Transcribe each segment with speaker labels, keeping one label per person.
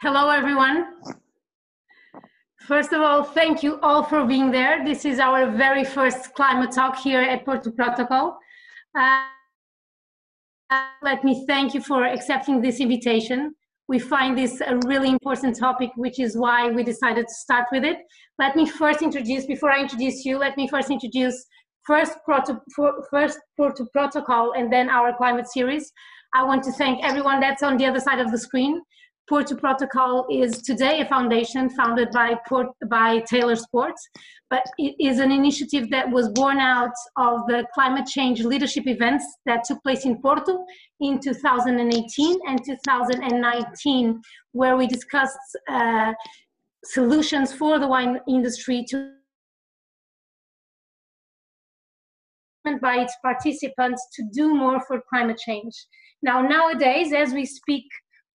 Speaker 1: Hello, everyone. First of all, thank you all for being there. This is our very first climate talk here at Porto Protocol. Uh, let me thank you for accepting this invitation. We find this a really important topic, which is why we decided to start with it. Let me first introduce, before I introduce you, let me first introduce first, proto, first Porto Protocol and then our climate series. I want to thank everyone that's on the other side of the screen Porto Protocol is today a foundation founded by, Port, by Taylor's Port, but it is an initiative that was born out of the climate change leadership events that took place in Porto in 2018 and 2019, where we discussed uh, solutions for the wine industry to by its participants to do more for climate change. Now, nowadays, as we speak,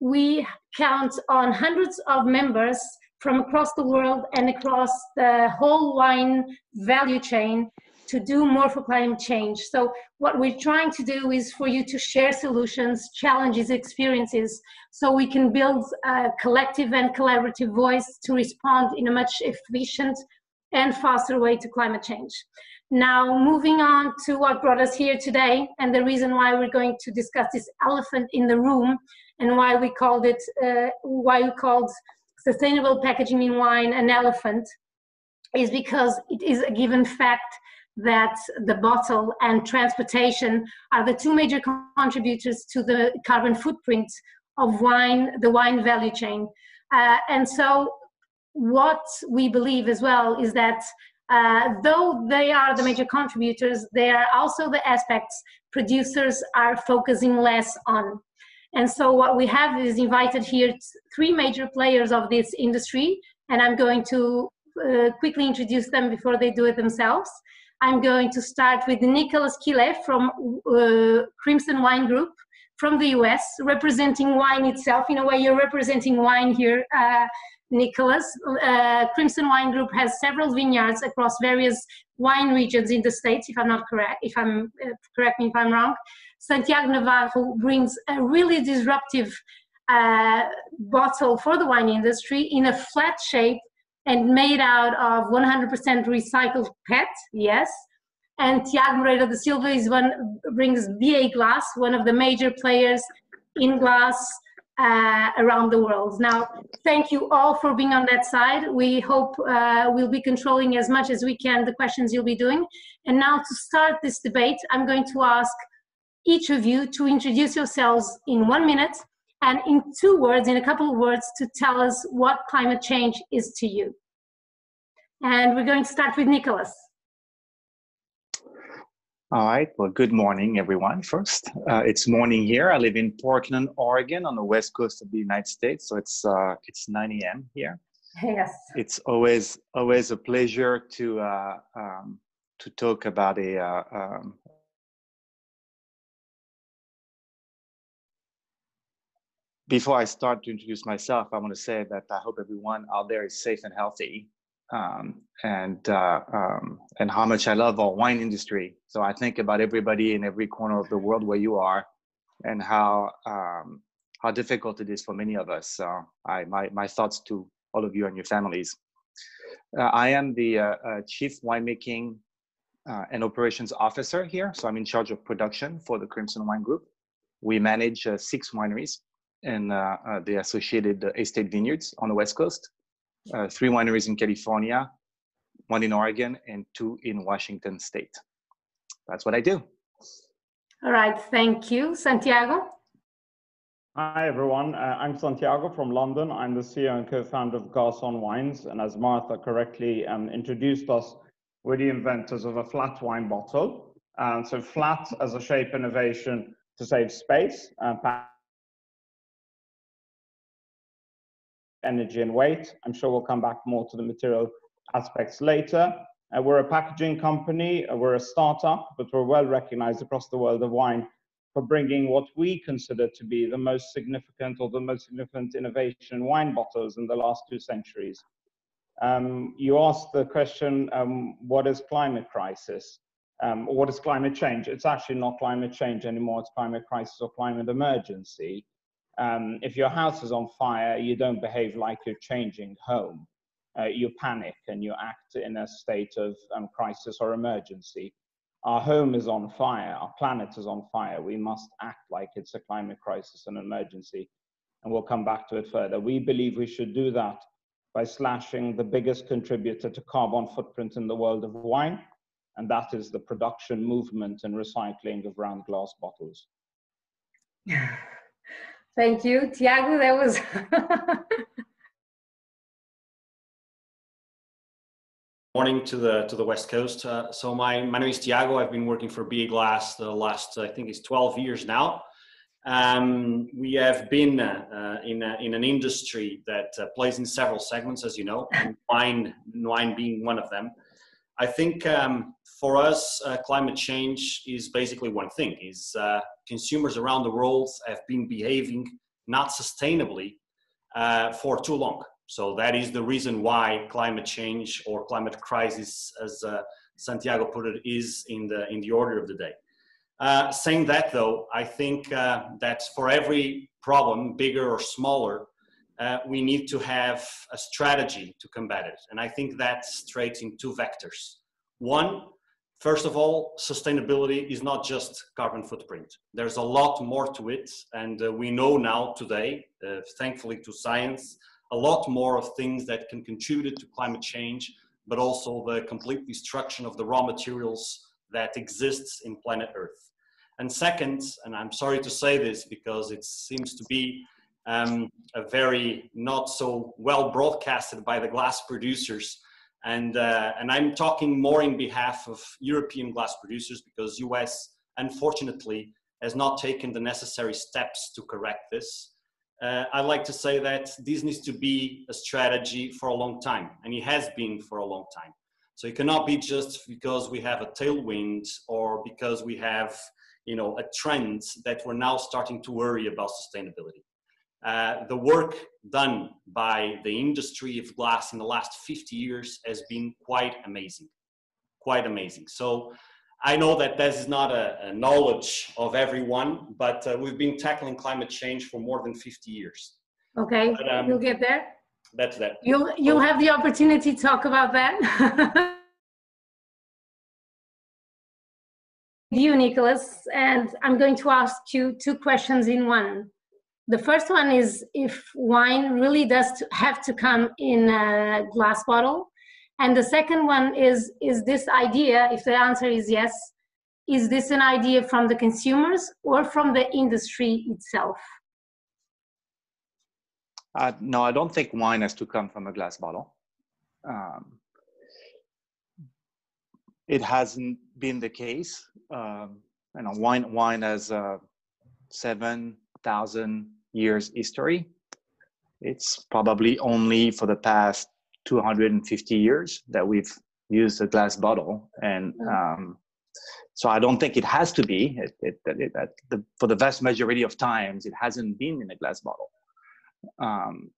Speaker 1: we count on hundreds of members from across the world and across the whole wine value chain to do more for climate change. So what we're trying to do is for you to share solutions, challenges, experiences, so we can build a collective and collaborative voice to respond in a much efficient and faster way to climate change. Now, moving on to what brought us here today, and the reason why we're going to discuss this elephant in the room, and why we called it, uh, why we called sustainable packaging in wine an elephant, is because it is a given fact that the bottle and transportation are the two major contributors to the carbon footprint of wine, the wine value chain. Uh, and so, what we believe as well is that uh, though they are the major contributors, they are also the aspects producers are focusing less on. And so what we have is invited here three major players of this industry, and I'm going to uh, quickly introduce them before they do it themselves. I'm going to start with Nicolas Quillé from uh, Crimson Wine Group from the US, representing wine itself. In a way, you're representing wine here, uh, Nicholas. Uh, Crimson Wine Group has several vineyards across various wine regions in the States, if I'm not correct, if I'm, uh, correct me if I'm wrong. Santiago Navarro brings a really disruptive uh, bottle for the wine industry in a flat shape and made out of 100% recycled PET, yes. And Tiago Moreira da Silva is one brings BA Glass, one of the major players in glass uh, around the world. Now, thank you all for being on that side. We hope uh, we'll be controlling as much as we can the questions you'll be doing. And now to start this debate, I'm going to ask each of you to introduce yourselves in one minute and in two words, in a couple of words, to tell us what climate change is to you. And we're going to start with Nicholas.
Speaker 2: All right. Well, good morning, everyone. First, uh, it's morning here. I live in Portland, Oregon, on the west coast of the United States. So it's uh, it's 9 a.m. here.
Speaker 1: Yes.
Speaker 2: It's always always a pleasure to uh, um, to talk about a uh, um, before I start to introduce myself, I want to say that I hope everyone out there is safe and healthy, um, and uh, um, and how much I love our wine industry. So I think about everybody in every corner of the world where you are, and how um, how difficult it is for many of us. So I my my thoughts to all of you and your families. Uh, I am the uh, uh chief winemaking uh, and operations officer here, so I'm in charge of production for the Crimson Wine Group. We manage uh, six wineries and the associated estate vineyards on the West Coast, uh, three wineries in California, one in Oregon, and two in Washington State. That's what I do.
Speaker 1: All right, thank you. Santiago?
Speaker 3: Hi, everyone. Uh, I'm Santiago from London. I'm the CEO and co-founder of Garçon Wines. And as Martha correctly um, introduced us, we're the inventors of a flat wine bottle. Um, so flat as a shape innovation to save space, uh, energy and weight. I'm sure we'll come back more to the material aspects later. Uh, we're a packaging company, uh, we're a startup, but we're well recognized across the world of wine for bringing what we consider to be the most significant or the most significant innovation in wine bottles in the last two centuries. Um, you asked the question, um, what is climate crisis? Um, what is climate change? It's actually not climate change anymore, it's climate crisis or climate emergency. Um, if your house is on fire, you don't behave like you're changing home. Uh, you panic and you act in a state of um, crisis or emergency. Our home is on fire, our planet is on fire. We must act like it's a climate crisis and emergency. And we'll come back to it further. We believe we should do that by slashing the biggest contributor to carbon footprint in the world of wine, and that is the production, movement, and recycling of round glass bottles.
Speaker 1: Thank you, Tiago. That was.
Speaker 4: Morning to the to the West Coast. Uh, so my my name is Tiago. I've been working for BA Glass the last I think it's 12 years now. Um, we have been uh, in, a, in an industry that uh, plays in several segments, as you know, wine, wine being one of them. I think um, for us, uh, climate change is basically one thing: is uh, consumers around the world have been behaving not sustainably uh, for too long. So that is the reason why climate change or climate crisis, as uh, Santiago put it, is in the in the order of the day. Uh, saying that though, I think uh, that for every problem, bigger or smaller, uh, we need to have a strategy to combat it. And I think that's straight in two vectors. One, first of all, sustainability is not just carbon footprint. There's a lot more to it. And uh, we know now today, uh, thankfully to science, a lot more of things that can contribute to climate change, but also the complete destruction of the raw materials that exists in planet Earth. And second, and I'm sorry to say this because it seems to be um, a very not so well broadcasted by the glass producers. And, uh, and I'm talking more in behalf of European glass producers because US, unfortunately, has not taken the necessary steps to correct this. Uh, I like to say that this needs to be a strategy for a long time, and it has been for a long time. So it cannot be just because we have a tailwind or because we have, you know, a trend that we're now starting to worry about sustainability. Uh, the work done by the industry of glass in the last 50 years has been quite amazing, quite amazing. So I know that this is not a, a knowledge of everyone, but uh, we've been tackling climate change for more than 50 years.
Speaker 1: Okay, but, um, you'll get there
Speaker 4: that's that.
Speaker 1: You'll you'll have the opportunity to talk about that. you, Nicholas, and I'm going to ask you two questions in one. The first one is if wine really does have to come in a glass bottle, and the second one is is this idea? If the answer is yes, is this an idea from the consumers or from the industry itself?
Speaker 2: Uh, no, I don't think wine has to come from a glass bottle. Um, it hasn't been the case. Um, know, wine wine has a seven thousand years history. It's probably only for the past 250 years that we've used a glass bottle, and mm. um, so I don't think it has to be. It, it, it, the, for the vast majority of times, it hasn't been in a glass bottle. Um,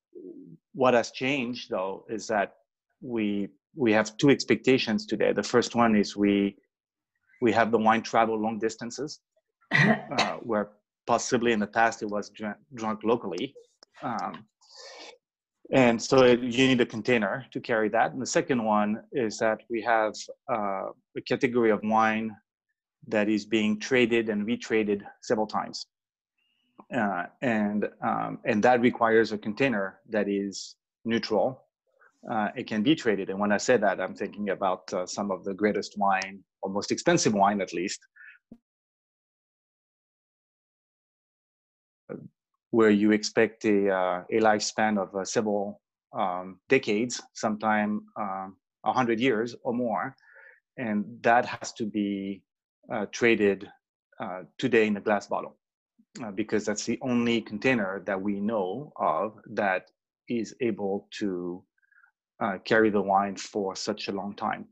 Speaker 2: what has changed though is that we we have two expectations today. The first one is we we have the wine travel long distances, uh, where possibly in the past it was drunk, locally. Um, and so it, you need a container to carry that. And the second one is that we have uh, a category of wine that is being traded and retraded several times uh, and um, and that requires a container that is neutral. Uh, it can be traded, and when I say that, I'm thinking about uh, some of the greatest wine, or most expensive wine, at least, where you expect a uh, a lifespan of uh, several um, decades, sometime um, a hundred years or more, and that has to be uh, traded today in a glass bottle uh, because that's the only container that we know of that is able to uh, carry the wine for such a long time.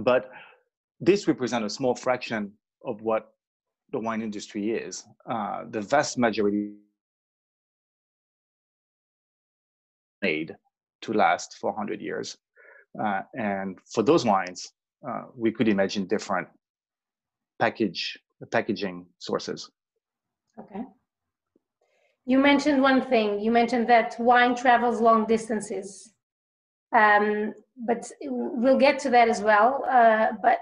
Speaker 2: But this represents a small fraction of what the wine industry is. Uh, the vast majority made to last for 100 years. Uh, and for those wines, uh, we could imagine different package packaging sources.
Speaker 1: Okay. you mentioned one thing. You mentioned that wine travels long distances. Um, but we'll get to that as well. Uh, but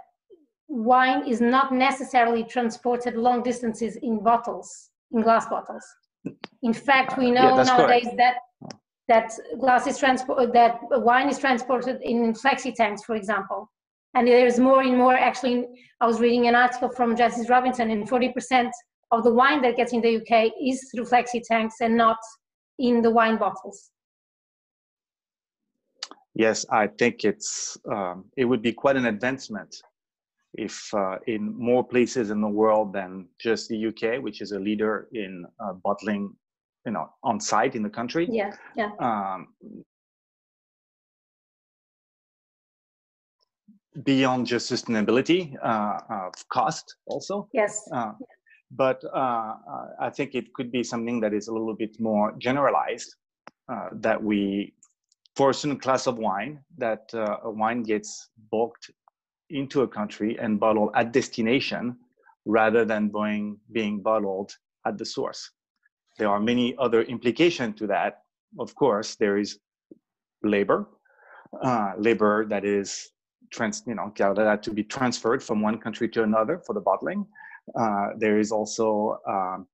Speaker 1: wine is not necessarily transported long distances in bottles, in glass bottles. In fact, we know yeah, nowadays correct. that that glass is transport that wine is transported in flexi tanks, for example. And there's more and more. Actually, I was reading an article from Jancis Robinson, and 40% of the wine that gets in the UK is through flexi tanks and not in the wine bottles.
Speaker 2: Yes, I think it's um, it would be quite an advancement if uh, in more places in the world than just the UK, which is a leader in uh, bottling, you know, on site in the country.
Speaker 1: Yeah, yeah. Um,
Speaker 2: beyond just sustainability uh, of cost, also.
Speaker 1: Yes.
Speaker 2: Uh, but uh, uh, I think it could be something that is a little bit more generalized. that we, for a certain class of wine, that a wine gets bulked into a country and bottled at destination rather than being, being bottled at the source. There are many other implications to that. Of course, there is labor, uh, labor that is trans, you know, that to be transferred from one country to another for the bottling. Uh, there is also um,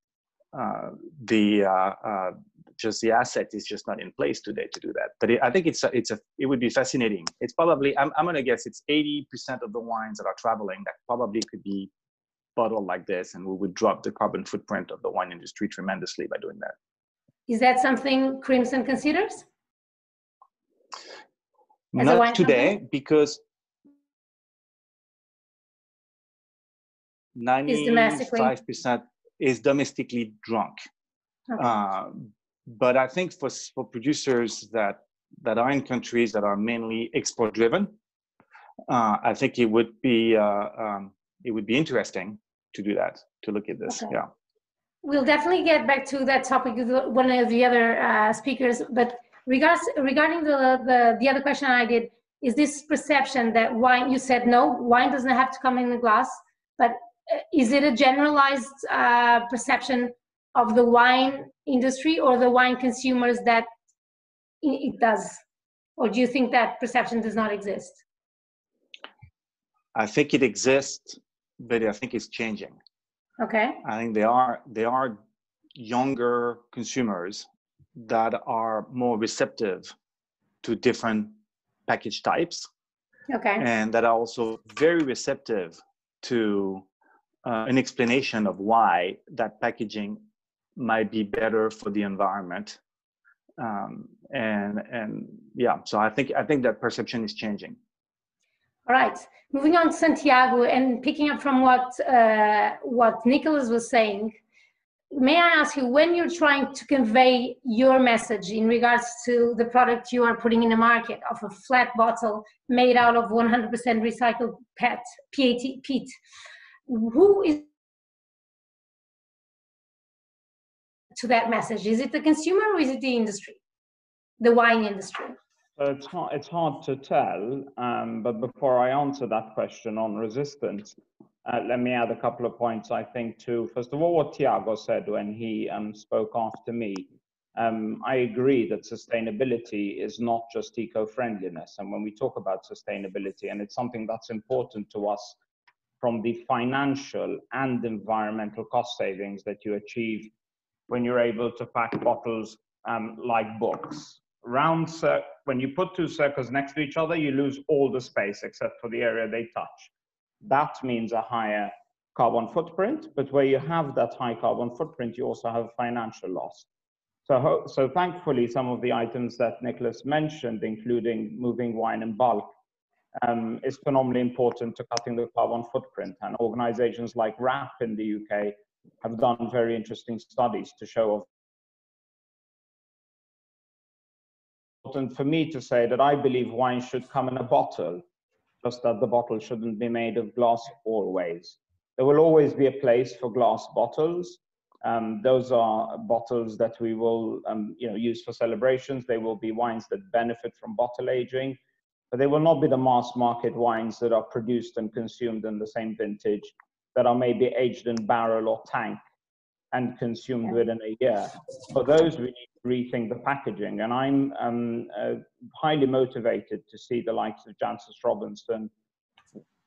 Speaker 2: uh, the uh, uh, just the asset is just not in place today to do that. But it, I think it's a, it's a it would be fascinating. It's probably I'm I'm gonna guess it's 80% of the wines that are traveling that probably could be bottled like this, and we would drop the carbon footprint of the wine industry tremendously by doing that.
Speaker 1: Is that something Crimson considers?
Speaker 2: As not today, company? because 95% is domestically drunk. Okay. Uh, but I think for for producers that that are in countries that are mainly export driven, uh, I think it would be uh, um, it would be interesting to do that to look at this. Okay. Yeah,
Speaker 1: we'll definitely get back to that topic with one of the other uh, speakers. But regards regarding the, the the other question I did is this perception that wine you said no wine doesn't have to come in the glass, but uh, is it a generalized uh, perception of the wine industry or the wine consumers that it does? Or do you think that perception does not exist?
Speaker 2: I think it exists, but I think it's changing.
Speaker 1: Okay.
Speaker 2: I think there are there are younger consumers that are more receptive to different package types.
Speaker 1: Okay.
Speaker 2: And that are also very receptive to uh, an explanation of why that packaging might be better for the environment um, and and yeah so i think i think that perception is changing
Speaker 1: all right moving on to santiago and picking up from what uh, what nicholas was saying may i ask you when you're trying to convey your message in regards to the product you are putting in the market of a flat bottle made out of 100% recycled pet PET who is to that message? Is it the consumer or is it the industry, the wine industry?
Speaker 3: So it's hard, it's hard to tell, um, but before I answer that question on resistance, uh, let me add a couple of points, I think, to, first of all, what Tiago said when he um, spoke after me. Um, I agree that sustainability is not just eco-friendliness. And when we talk about sustainability, and it's something that's important to us from the financial and environmental cost savings that you achieve when you're able to pack bottles um, like books. Round when you put two circles next to each other, you lose all the space except for the area they touch. That means a higher carbon footprint, but where you have that high carbon footprint, you also have financial loss. So, so thankfully, some of the items that Nicholas mentioned, including moving wine in bulk, um, is phenomenally important to cutting the carbon footprint. And organizations like WRAP in the UK have done very interesting studies to show important for me to say that I believe wine should come in a bottle, just that the bottle shouldn't be made of glass always. There will always be a place for glass bottles. Um, those are bottles that we will um, you know, use for celebrations. They will be wines that benefit from bottle aging, but they will not be the mass market wines that are produced and consumed in the same vintage that are maybe aged in barrel or tank and consumed within a year. For those, we need rethink the packaging. And I'm um, uh, highly motivated to see the likes of Jancis Robinson,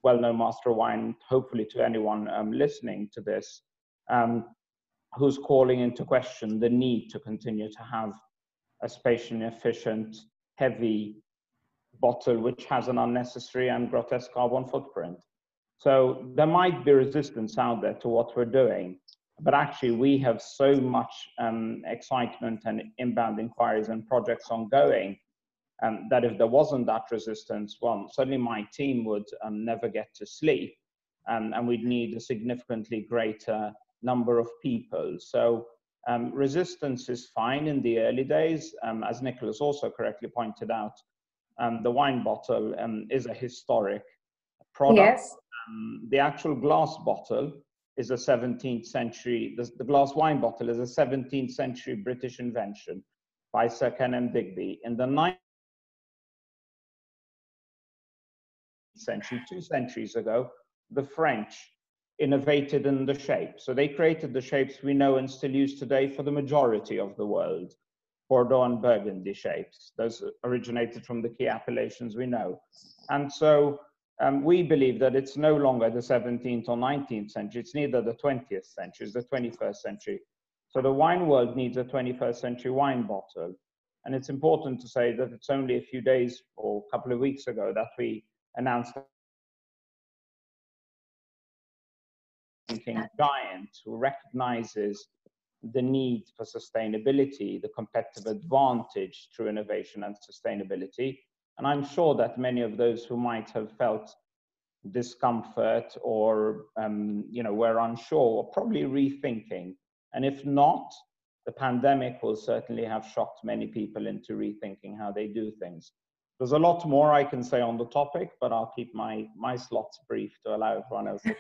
Speaker 3: well-known master of wine, hopefully to anyone um, listening to this, um, who's calling into question the need to continue to have a spatially efficient, heavy bottle which has an unnecessary and grotesque carbon footprint. So there might be resistance out there to what we're doing, but actually we have so much um, excitement and inbound inquiries and projects ongoing um, that if there wasn't that resistance, well, certainly my team would um, never get to sleep um, and we'd need a significantly greater number of people. So um, resistance is fine in the early days. Um, as Nicholas also correctly pointed out, um, the wine bottle um, is a historic product.
Speaker 1: Yes.
Speaker 3: Um, the actual glass bottle is a 17th century, the, the, glass wine bottle is a 17th century British invention by Sir Kenelm Digby. In the 19th century, two centuries ago, the French innovated in the shape. So they created the shapes we know and still use today for the majority of the world. Bordeaux and Burgundy shapes. Those originated from the key appellations we know. And so um, we believe that it's no longer the 17th or 19th century, it's neither the 20th century, it's the 21st century. So the wine world needs a 21st century wine bottle. And it's important to say that it's only a few days or a couple of weeks ago that we announced thinking giant who recognizes the need for sustainability, the competitive advantage through innovation and sustainability. And I'm sure that many of those who might have felt discomfort or um, you know were unsure are probably rethinking. And if not, the pandemic will certainly have shocked many people into rethinking how they do things. There's a lot more I can say on the topic, but I'll keep my my slots brief to allow everyone else.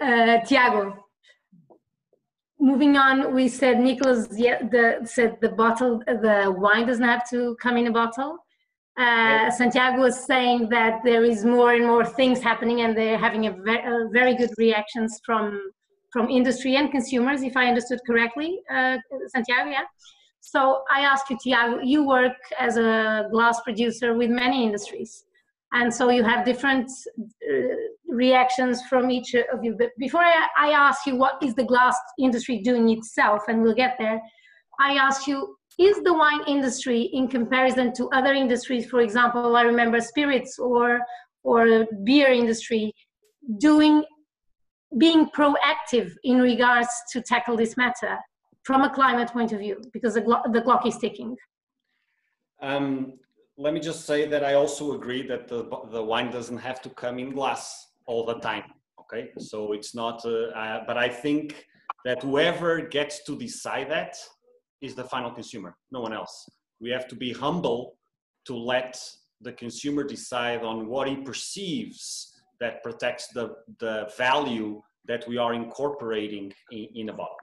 Speaker 1: uh, Tiago. Moving on, we said Nicholas yeah, the, said the bottle, the wine doesn't have to come in a bottle. Uh, Santiago was saying that there is more and more things happening, and they're having a, ve- a very good reactions from from industry and consumers, if I understood correctly, uh, Santiago. Yeah. So I ask you, Tiago, you work as a glass producer with many industries, and so you have different uh, reactions from each of you. But before I, I ask you what is the glass industry doing itself, and we'll get there, I ask you, is the wine industry in comparison to other industries, for example, I remember spirits or or beer industry, doing being proactive in regards to tackle this matter from a climate point of view, because the, the clock is ticking.
Speaker 4: Um, let me just say that I also agree that the, the wine doesn't have to come in glass all the time. Okay, so it's not. Uh, uh, but I think that whoever gets to decide that is the final consumer, no one else. We have to be humble to let the consumer decide on what he perceives that protects the, the value that we are incorporating in, in a bottle.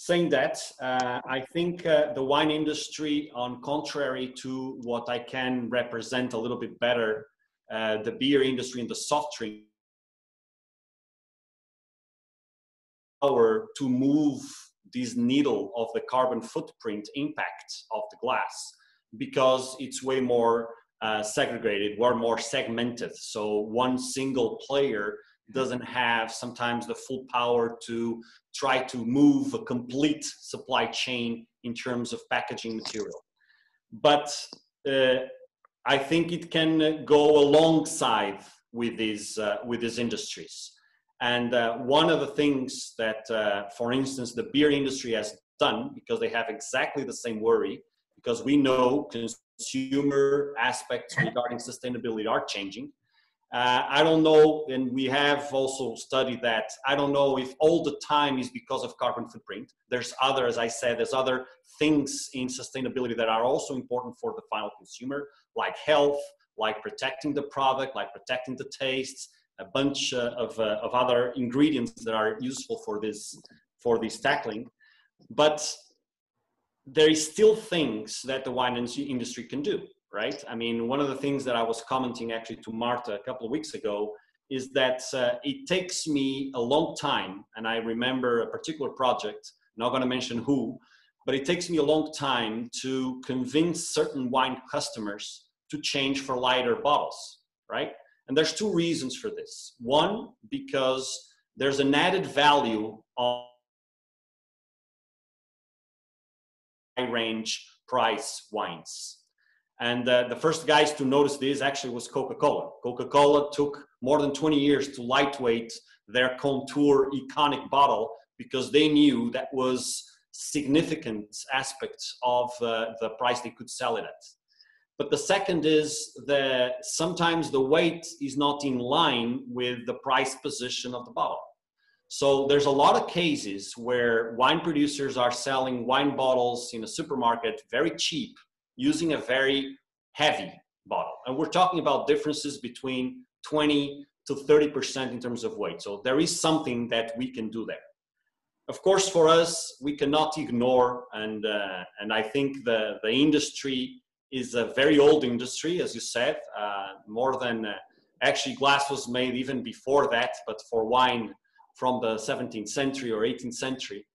Speaker 4: Saying that, uh, I think uh, the wine industry, on contrary to what I can represent a little bit better, uh, the beer industry and the soft drink power to move this needle of the carbon footprint impact of the glass because it's way more uh, segregated, we're more segmented. So one single player doesn't have sometimes the full power to try to move a complete supply chain in terms of packaging material. But uh, I think it can go alongside with these uh, with these industries. And uh, one of the things that, uh, for instance, the beer industry has done, because they have exactly the same worry, because we know consumer aspects regarding sustainability are changing. Uh, I don't know, and we have also studied that. I don't know if all the time is because of carbon footprint. There's other, as I said, there's other things in sustainability that are also important for the final consumer, like health, like protecting the product, like protecting the tastes, a bunch uh, of, uh, of other ingredients that are useful for this for this tackling but there is still things that the wine industry can do right i mean one of the things that i was commenting actually to marta a couple of weeks ago is that uh, it takes me a long time, and I remember a particular project, not going to mention who, but it takes me a long time to convince certain wine customers to change for lighter bottles, right? And there's two reasons for this. One, because there's an added value on high range price wines. And uh, the first guys to notice this actually was Coca-Cola. Coca-Cola took more than 20 years to lightweight their Contour iconic bottle because they knew that was significant aspects of uh, the price they could sell it at. But the second is that sometimes the weight is not in line with the price position of the bottle. So there's a lot of cases where wine producers are selling wine bottles in a supermarket very cheap using a very heavy bottle. And we're talking about differences between 20 to 30% in terms of weight. So there is something that we can do there. Of course, for us, we cannot ignore, and, uh, and I think the, the industry is a very old industry, as you said, uh, more than uh, actually glass was made even before that, but for wine from the 17th century or 18th century.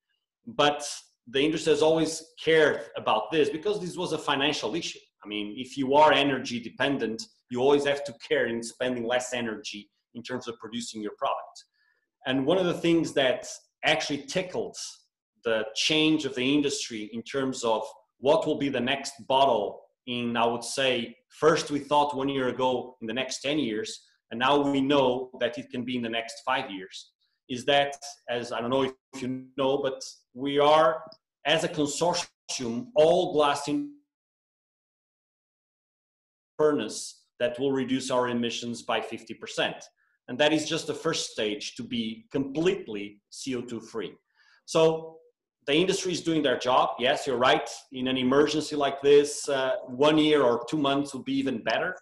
Speaker 4: But the industry has always cared about this because this was a financial issue. I mean, if you are energy dependent, you always have to care in spending less energy in terms of producing your product. And one of the things that actually tickled the change of the industry in terms of what will be the next bottle in, I would say, first we thought one year ago in the next 10 years, and now we know that it can be in the next five years, is that, as I don't know if you know, but we are, as a consortium, all glass in furnace that will reduce our emissions by 50%. And that is just the first stage to be completely CO2 free. So the industry is doing their job. Yes, you're right. In an emergency like this, uh, one year or two months would be even better.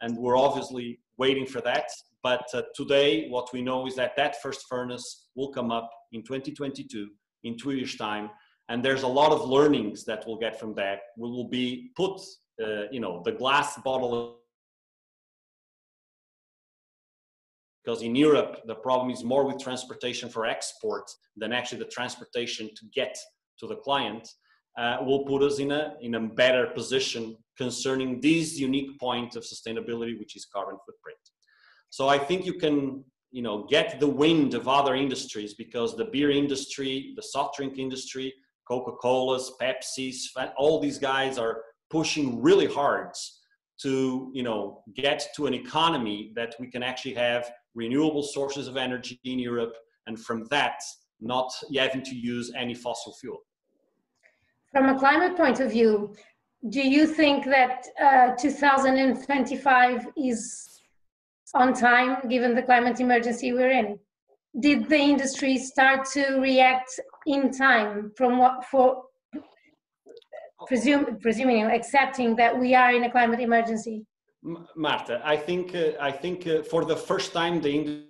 Speaker 4: And we're obviously waiting for that. But uh, today, what we know is that that first furnace will come up in 2022, in two years' time. And there's a lot of learnings that we'll get from that. We will be put, uh, you know, the glass bottle because in Europe, the problem is more with transportation for export than actually the transportation to get to the client, uh, will put us in a, in a better position concerning this unique point of sustainability, which is carbon footprint. So I think you can, you know, get the wind of other industries because the beer industry, the soft drink industry, Coca-Cola's, Pepsi's, all these guys are pushing really hard to, you know, get to an economy that we can actually have renewable sources of energy in Europe, and from that, not having to use any fossil fuel.
Speaker 1: From a climate point of view, do you think that uh, 2025 is on time given the climate emergency we're in? Did the industry start to react in time from what for presume, presuming accepting that we are in a climate emergency?
Speaker 4: Marta, I think uh, I think uh, for the first time the industry.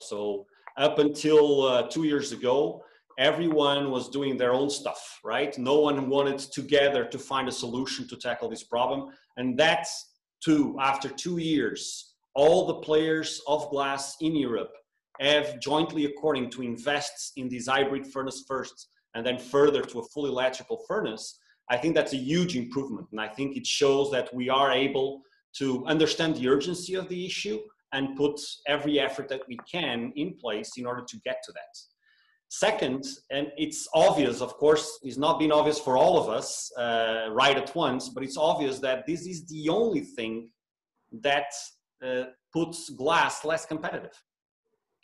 Speaker 4: So up until uh, two years ago, everyone was doing their own stuff, right? No one wanted together to find a solution to tackle this problem, and that's two. After two years, all the players of glass in Europe have jointly, according to invest in this hybrid furnace first, and then further to a fully electrical furnace I think that's a huge improvement. And I think it shows that we are able to understand the urgency of the issue and put every effort that we can in place in order to get to that. Second, and it's obvious, of course, it's not been obvious for all of us uh, right at once, but it's obvious that this is the only thing that uh, puts glass less competitive.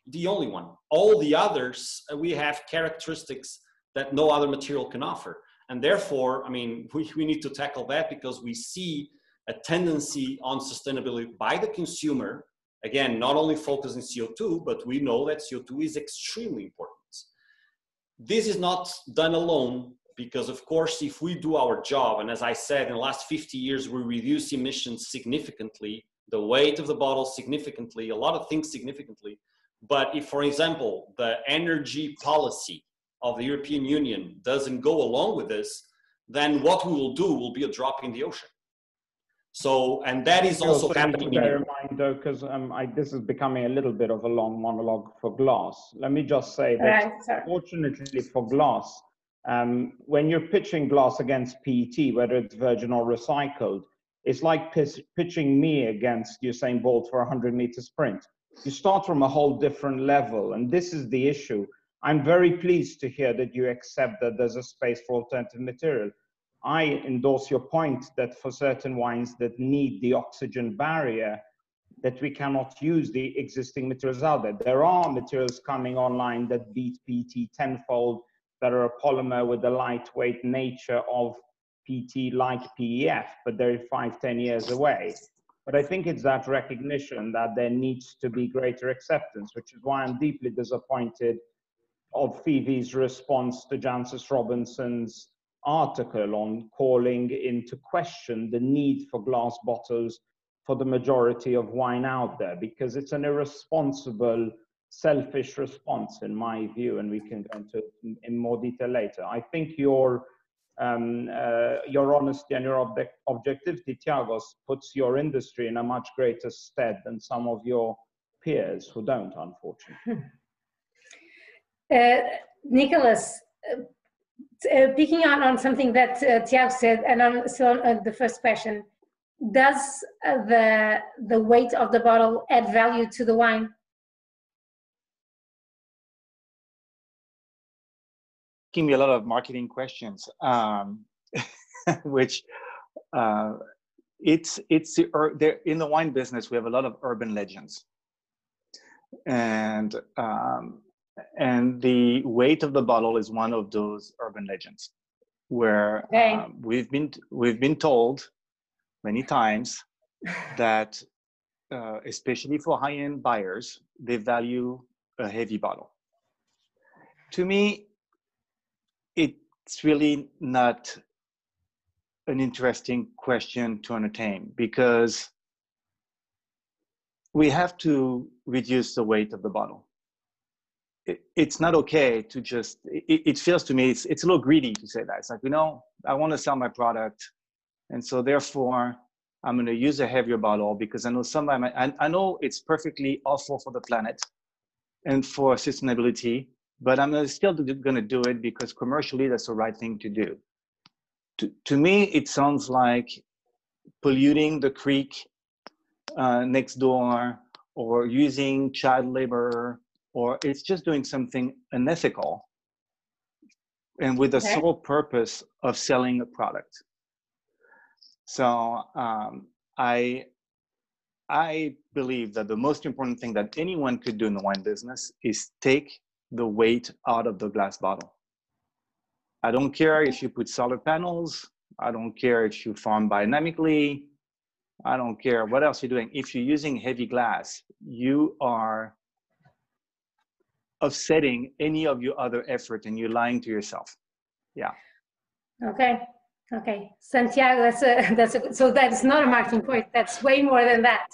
Speaker 4: The only one. All the others, uh, we have characteristics that no other material can offer. And therefore, I mean, we, we need to tackle that because we see a tendency on sustainability by the consumer. Again, not only focusing CO2, but we know that CO2 is extremely important. This is not done alone because, of course, if we do our job, and as I said, in the last 50 years, we reduce emissions significantly, the weight of the bottle significantly, a lot of things significantly. But if, for example, the energy policy of the European Union doesn't go along with this, then what we will do will be a drop in the ocean. So, and that is also
Speaker 3: also
Speaker 4: happening.
Speaker 3: bear
Speaker 4: In,
Speaker 3: in mind though, because um, this is becoming a little bit of a long monologue for glass. Let me just say that
Speaker 1: Right,
Speaker 3: fortunately for glass, um, when you're pitching glass against PET, whether it's virgin or recycled, it's like pis- pitching me against Usain Bolt for a 100 meter sprint. You start from a whole different level, and this is the issue. I'm very pleased to hear that you accept that there's a space for alternative material. I endorse your point that for certain wines that need the oxygen barrier, that we cannot use the existing materials out there. There are materials coming online that beat PET tenfold, that are a polymer with the lightweight nature of PET like PEF, but they're five, 10 years away. But I think it's that recognition that there needs to be greater acceptance, which is why I'm deeply disappointed of FEVE's response to Jancis Robinson's article on calling into question the need for glass bottles for the majority of wine out there, because it's an irresponsible, selfish response, in my view, and we can go into it in, more detail later. I think your um, uh, your honesty and your object, objectivity, Tiagos, puts your industry in a much greater stead than some of your peers who don't, unfortunately.
Speaker 1: Uh, Nicholas, uh, picking on, something that uh, Tiago said, and on so uh, the first question, does uh, the the weight of the bottle add value to the wine?
Speaker 2: asking me a lot of marketing questions, um, which uh, it's it's the in the wine business we have a lot of urban legends, and um, and the weight of the bottle is one of those urban legends, where
Speaker 1: Okay.
Speaker 2: um, we've been we've been told many times that uh, especially for high-end buyers they value a heavy bottle. To me, it's really not an interesting question to entertain because we have to reduce the weight of the bottle. It, it's not okay to just, it, it feels to me, it's, it's a little greedy to say that. It's like, you know, I want to sell my product. And so therefore, I'm going to use a heavier bottle because I know somebody, I, I know it's perfectly awful for the planet and for sustainability, but I'm still going to do it because commercially that's the right thing to do. To, to me, it sounds like polluting the creek uh, next door or using child labor or it's just doing something unethical and with the
Speaker 1: Okay.
Speaker 2: sole purpose of selling a product. So um, I I believe that the most important thing that anyone could do in the wine business is take the weight out of the glass bottle. I don't care if you put solar panels. I don't care if you farm biodynamically. I don't care what else you're doing. If you're using heavy glass, you are offsetting any of your other effort and you're lying to yourself. Yeah.
Speaker 1: Okay, okay, Santiago, that's a that's a so that's not a marketing point. That's way more than that.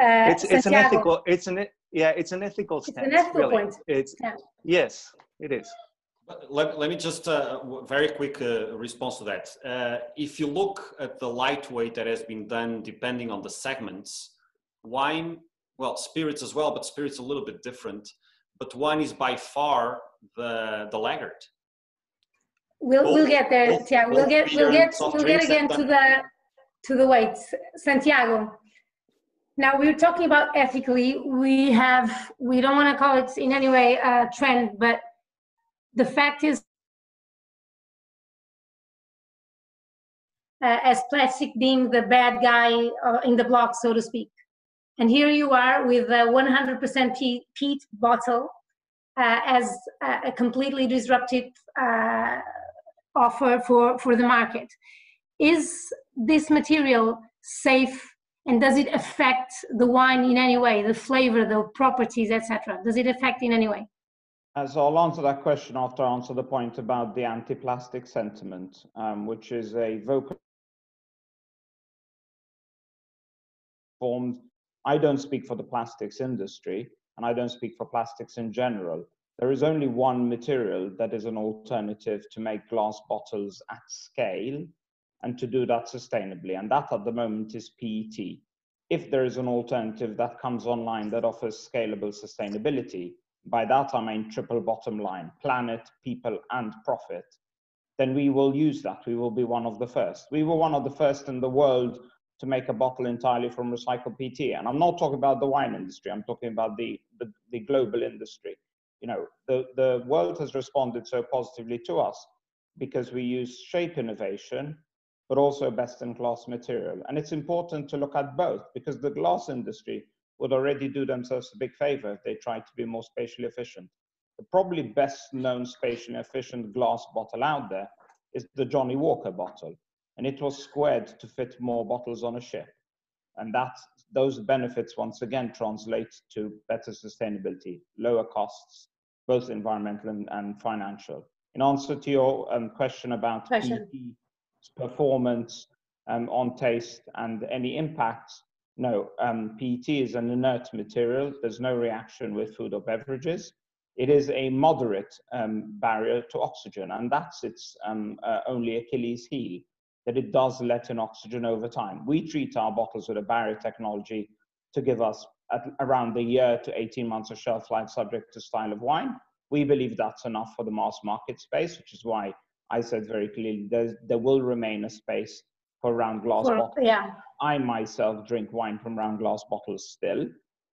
Speaker 1: Uh,
Speaker 2: it's it's an ethical it's an yeah it's an ethical
Speaker 1: It's an ethical
Speaker 2: really.
Speaker 1: point.
Speaker 2: it's
Speaker 1: Yeah.
Speaker 2: yes it is
Speaker 4: But Let, let me just uh, very quick uh, response to that. Uh, if you look at the lightweight that has been done, depending on the segments, wine, well, spirits as well, but spirits a little bit different. But one is by far the the laggard.
Speaker 1: We'll we'll get there,
Speaker 4: both-
Speaker 1: Tiago. We'll get we'll get we'll get again to the to the weights, Santiago. Now we're talking about ethically. We have we don't want to call it in any way a trend, but the fact is, uh, as plastic being the bad guy uh, in the block, so to speak. And here you are with a 100% PET, bottle uh, as a, a completely disruptive uh, offer for, for the market. Is this material safe and does it affect the wine in any way, the flavor, the properties, etc.? Does it affect in any way?
Speaker 3: Uh, so I'll answer that question after I answer the point about the anti-plastic sentiment, um, which is a vocal formed. I don't speak for the plastics industry, and I don't speak for plastics in general. There is only one material that is an alternative to make glass bottles at scale, and to do that sustainably. And that at the moment is PET. If there is an alternative that comes online that offers scalable sustainability, by that I mean triple bottom line, planet, people, and profit, then we will use that. We will be one of the first. We were one of the first in the world to make a bottle entirely from recycled PET. And I'm not talking about the wine industry, I'm talking about the, the, the global industry. You know, the, the world has responded so positively to us because we use shape innovation, but also best in class material. And it's important to look at both because the glass industry would already do themselves a big favor if they tried to be more spatially efficient. The probably best known spatially efficient glass bottle out there is the Johnnie Walker bottle. And it was squared to fit more bottles on a ship. And that, those benefits once again translate to better sustainability, lower costs, both environmental and, and financial. In answer to your um, question about question. performance um, on taste and any impacts, no, um, PET is an inert material. There's no reaction with food or beverages. It is a moderate um, barrier to oxygen, and that's its um, uh, only Achilles heel, that it does let in oxygen over time. We treat our bottles with a barrier technology to give us at around the year to 18 months of shelf life subject to style of wine. We believe that's enough for the mass market space, which is why I said very clearly there will remain a space for round glass for, bottles.
Speaker 1: Yeah.
Speaker 3: I myself drink wine from round glass bottles still,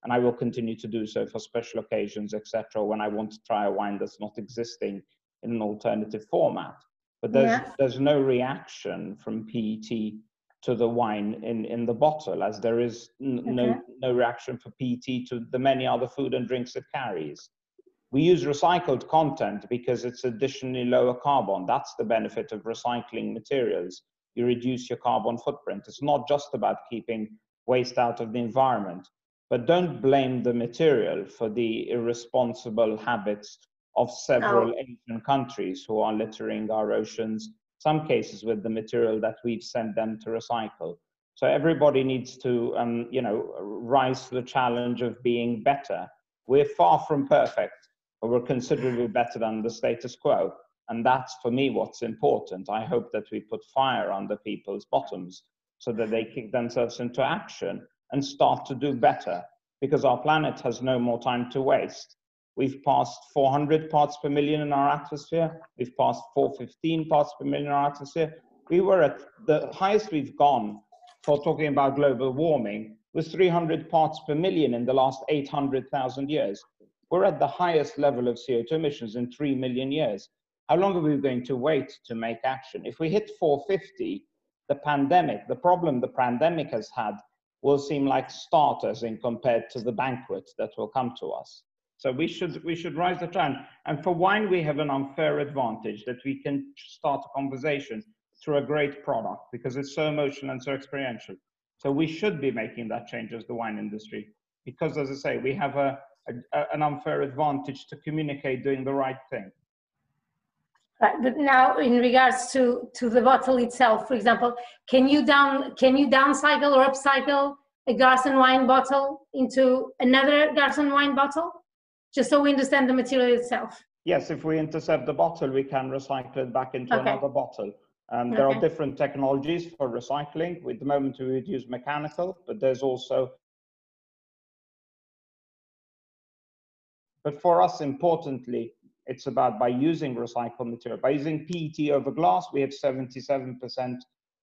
Speaker 3: and I will continue to do so for special occasions, etc. When I want to try a wine that's not existing in an alternative format. But there's yeah. there's no reaction from PET to the wine in, in the bottle, as there is n- okay. no no reaction for PET to the many other food and drinks it carries. We use recycled content because it's additionally lower carbon. That's the benefit of recycling materials you reduce your carbon footprint. It's not just about keeping waste out of the environment, but don't blame the material for the irresponsible habits of several oh. Asian countries who are littering our oceans, some cases with the material that we've sent them to recycle. So everybody needs to, um, you know, rise to the challenge of being better. We're far from perfect, but we're considerably better than the status quo. And that's for me what's important. I hope that we put fire under people's bottoms so that they kick themselves into action and start to do better because our planet has no more time to waste. We've passed 400 parts per million in our atmosphere. We've passed 415 parts per million in our atmosphere. We were at the highest we've gone for talking about global warming was 300 parts per million in the last 800,000 years. We're at the highest level of CO2 emissions in 3 million years. How long are we going to wait to make action? If we hit 450, the pandemic, the problem the pandemic has had will seem like starters in compared to the banquet that will come to us. So we should we should rise the trend. And for wine, we have an unfair advantage that we can start a conversation through a great product because it's so emotional and so experiential. So we should be making that change as the wine industry because, as I say, we have a, a an unfair advantage to communicate doing the right thing.
Speaker 1: Right, but now in regards to to the bottle itself, for example, can you down can you downcycle or upcycle a Garçon wine bottle into another Garçon wine bottle, just so we understand the material itself?
Speaker 3: Yes, if we intercept the bottle, we can recycle it back into okay. another bottle. Um, there okay. are different technologies for recycling. With the moment, we would use mechanical, but there's also. But for us, importantly, it's about by using recycled material. By using PET over glass, we have 77%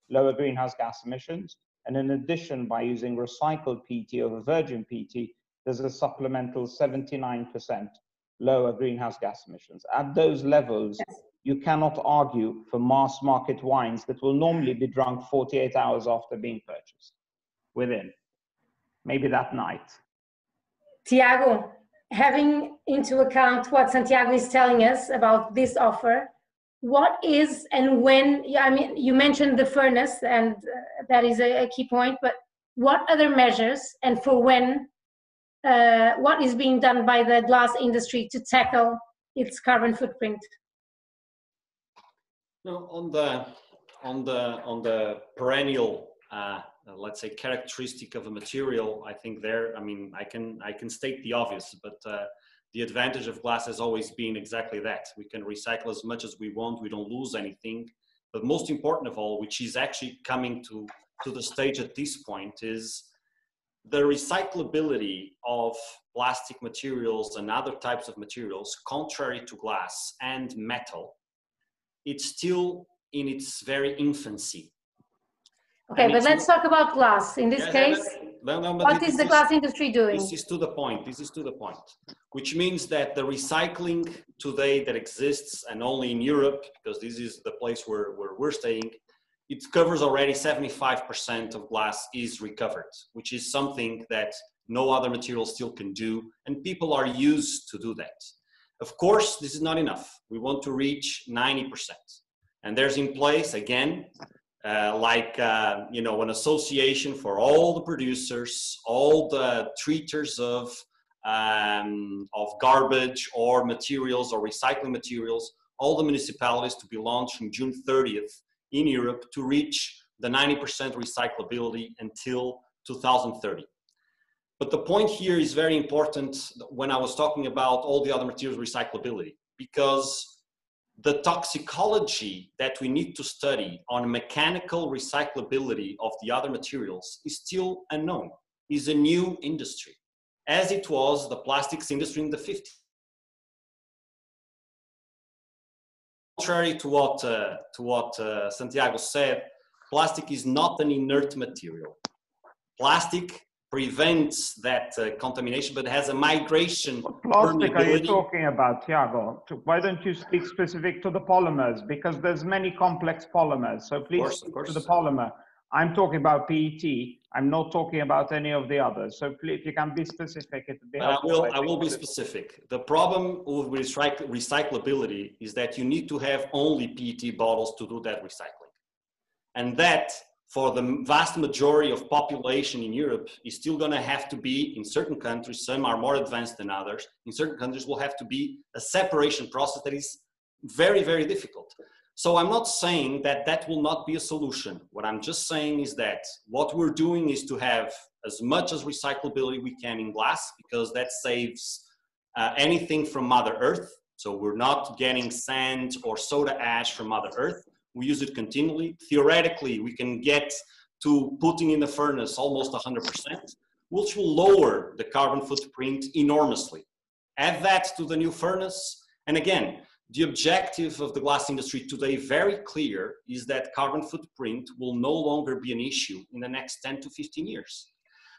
Speaker 3: lower greenhouse gas emissions. And in addition, by using recycled PET over virgin PET, there's a supplemental 79% lower greenhouse gas emissions. At those levels, yes. you cannot argue for mass market wines that will normally be drunk 48 hours after being purchased within, maybe that night.
Speaker 1: Tiago, having into account what Santiago is telling us about this offer, what is and when, I mean, you mentioned the furnace, and uh, that is a, a, key point, but what other measures and for when, uh, what is being done by the glass industry to tackle its carbon footprint?
Speaker 4: No, on the on the on the perennial uh, let's say characteristic of a material i think there i mean i can i can state the obvious but uh, the advantage of glass has always been exactly that we can recycle as much as we want we don't lose anything But most important of all, which is actually coming to, to the stage at this point, is the recyclability of plastic materials and other types of materials, contrary to glass and metal, it's still in its very infancy.
Speaker 1: Okay, and but let's talk about glass. In this yeah, case, no, no, what is the glass industry doing?
Speaker 4: This is to the point. This is to the point, which means that the recycling today that exists, and only in Europe, because this is the place where, where we're staying, it covers already 75% of glass is recovered, which is something that no other material still can do, and people are used to do that. Of course, this is not enough. We want to reach 90%. And there's in place, again, uh, like uh, you know an association for all the producers all the treaters of um, of garbage or materials or recycling materials all the municipalities to be launched from june 30th in europe to reach the 90% recyclability until 2030 but the point here is very important when i was talking about all the other materials recyclability because the toxicology that we need to study on mechanical recyclability of the other materials is still unknown, is a new industry, as it was the plastics industry in the 50s. Contrary to what, uh, to what uh, Santiago said, plastic is not an inert material. Plastic prevents that uh, contamination, but has a migration.
Speaker 3: What plastic are you talking about, Tiago? Why don't you speak specific to the polymers? Because there's many complex polymers. So please
Speaker 4: course, speak
Speaker 3: to the polymer. I'm talking about PET. I'm not talking about any of the others. So please, if you can be specific, it would be.
Speaker 4: I will, I will be specific. The problem with recyclability is that you need to have only PET bottles to do that recycling. And that for the vast majority of population in Europe is still going to have to be in certain countries, some are more advanced than others, in certain countries will have to be a separation process that is very, very difficult. So I'm not saying that that will not be a solution. What I'm just saying is that what we're doing is to have as much as recyclability we can in glass because that saves uh, anything from Mother Earth. So we're not getting sand or soda ash from Mother Earth we use it continually. Theoretically, we can get to putting in the furnace almost 100%, which will lower the carbon footprint enormously. Add that to the new furnace, and again, the objective of the glass industry today, very clear, is that carbon footprint will no longer be an issue in the next 10 to 15 years.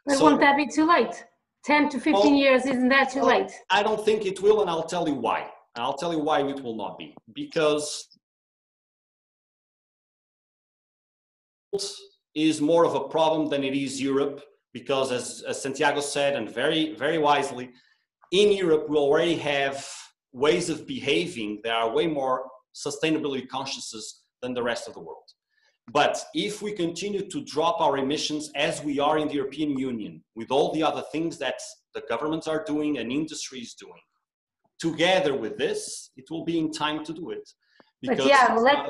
Speaker 1: But so, won't that be too late? 10 to 15 well, years, isn't that too late?
Speaker 4: I don't think it will, and I'll tell you why. I'll tell you why it will not be. Because is more of a problem than it is Europe, because as, as Santiago said, and very, very wisely, in Europe, we already have ways of behaving that are way more sustainability conscious than the rest of the world. But if we continue to drop our emissions as we are in the European Union, with all the other things that the governments are doing and industry is doing, together with this, it will be in time to do it.
Speaker 1: Because but yeah, let,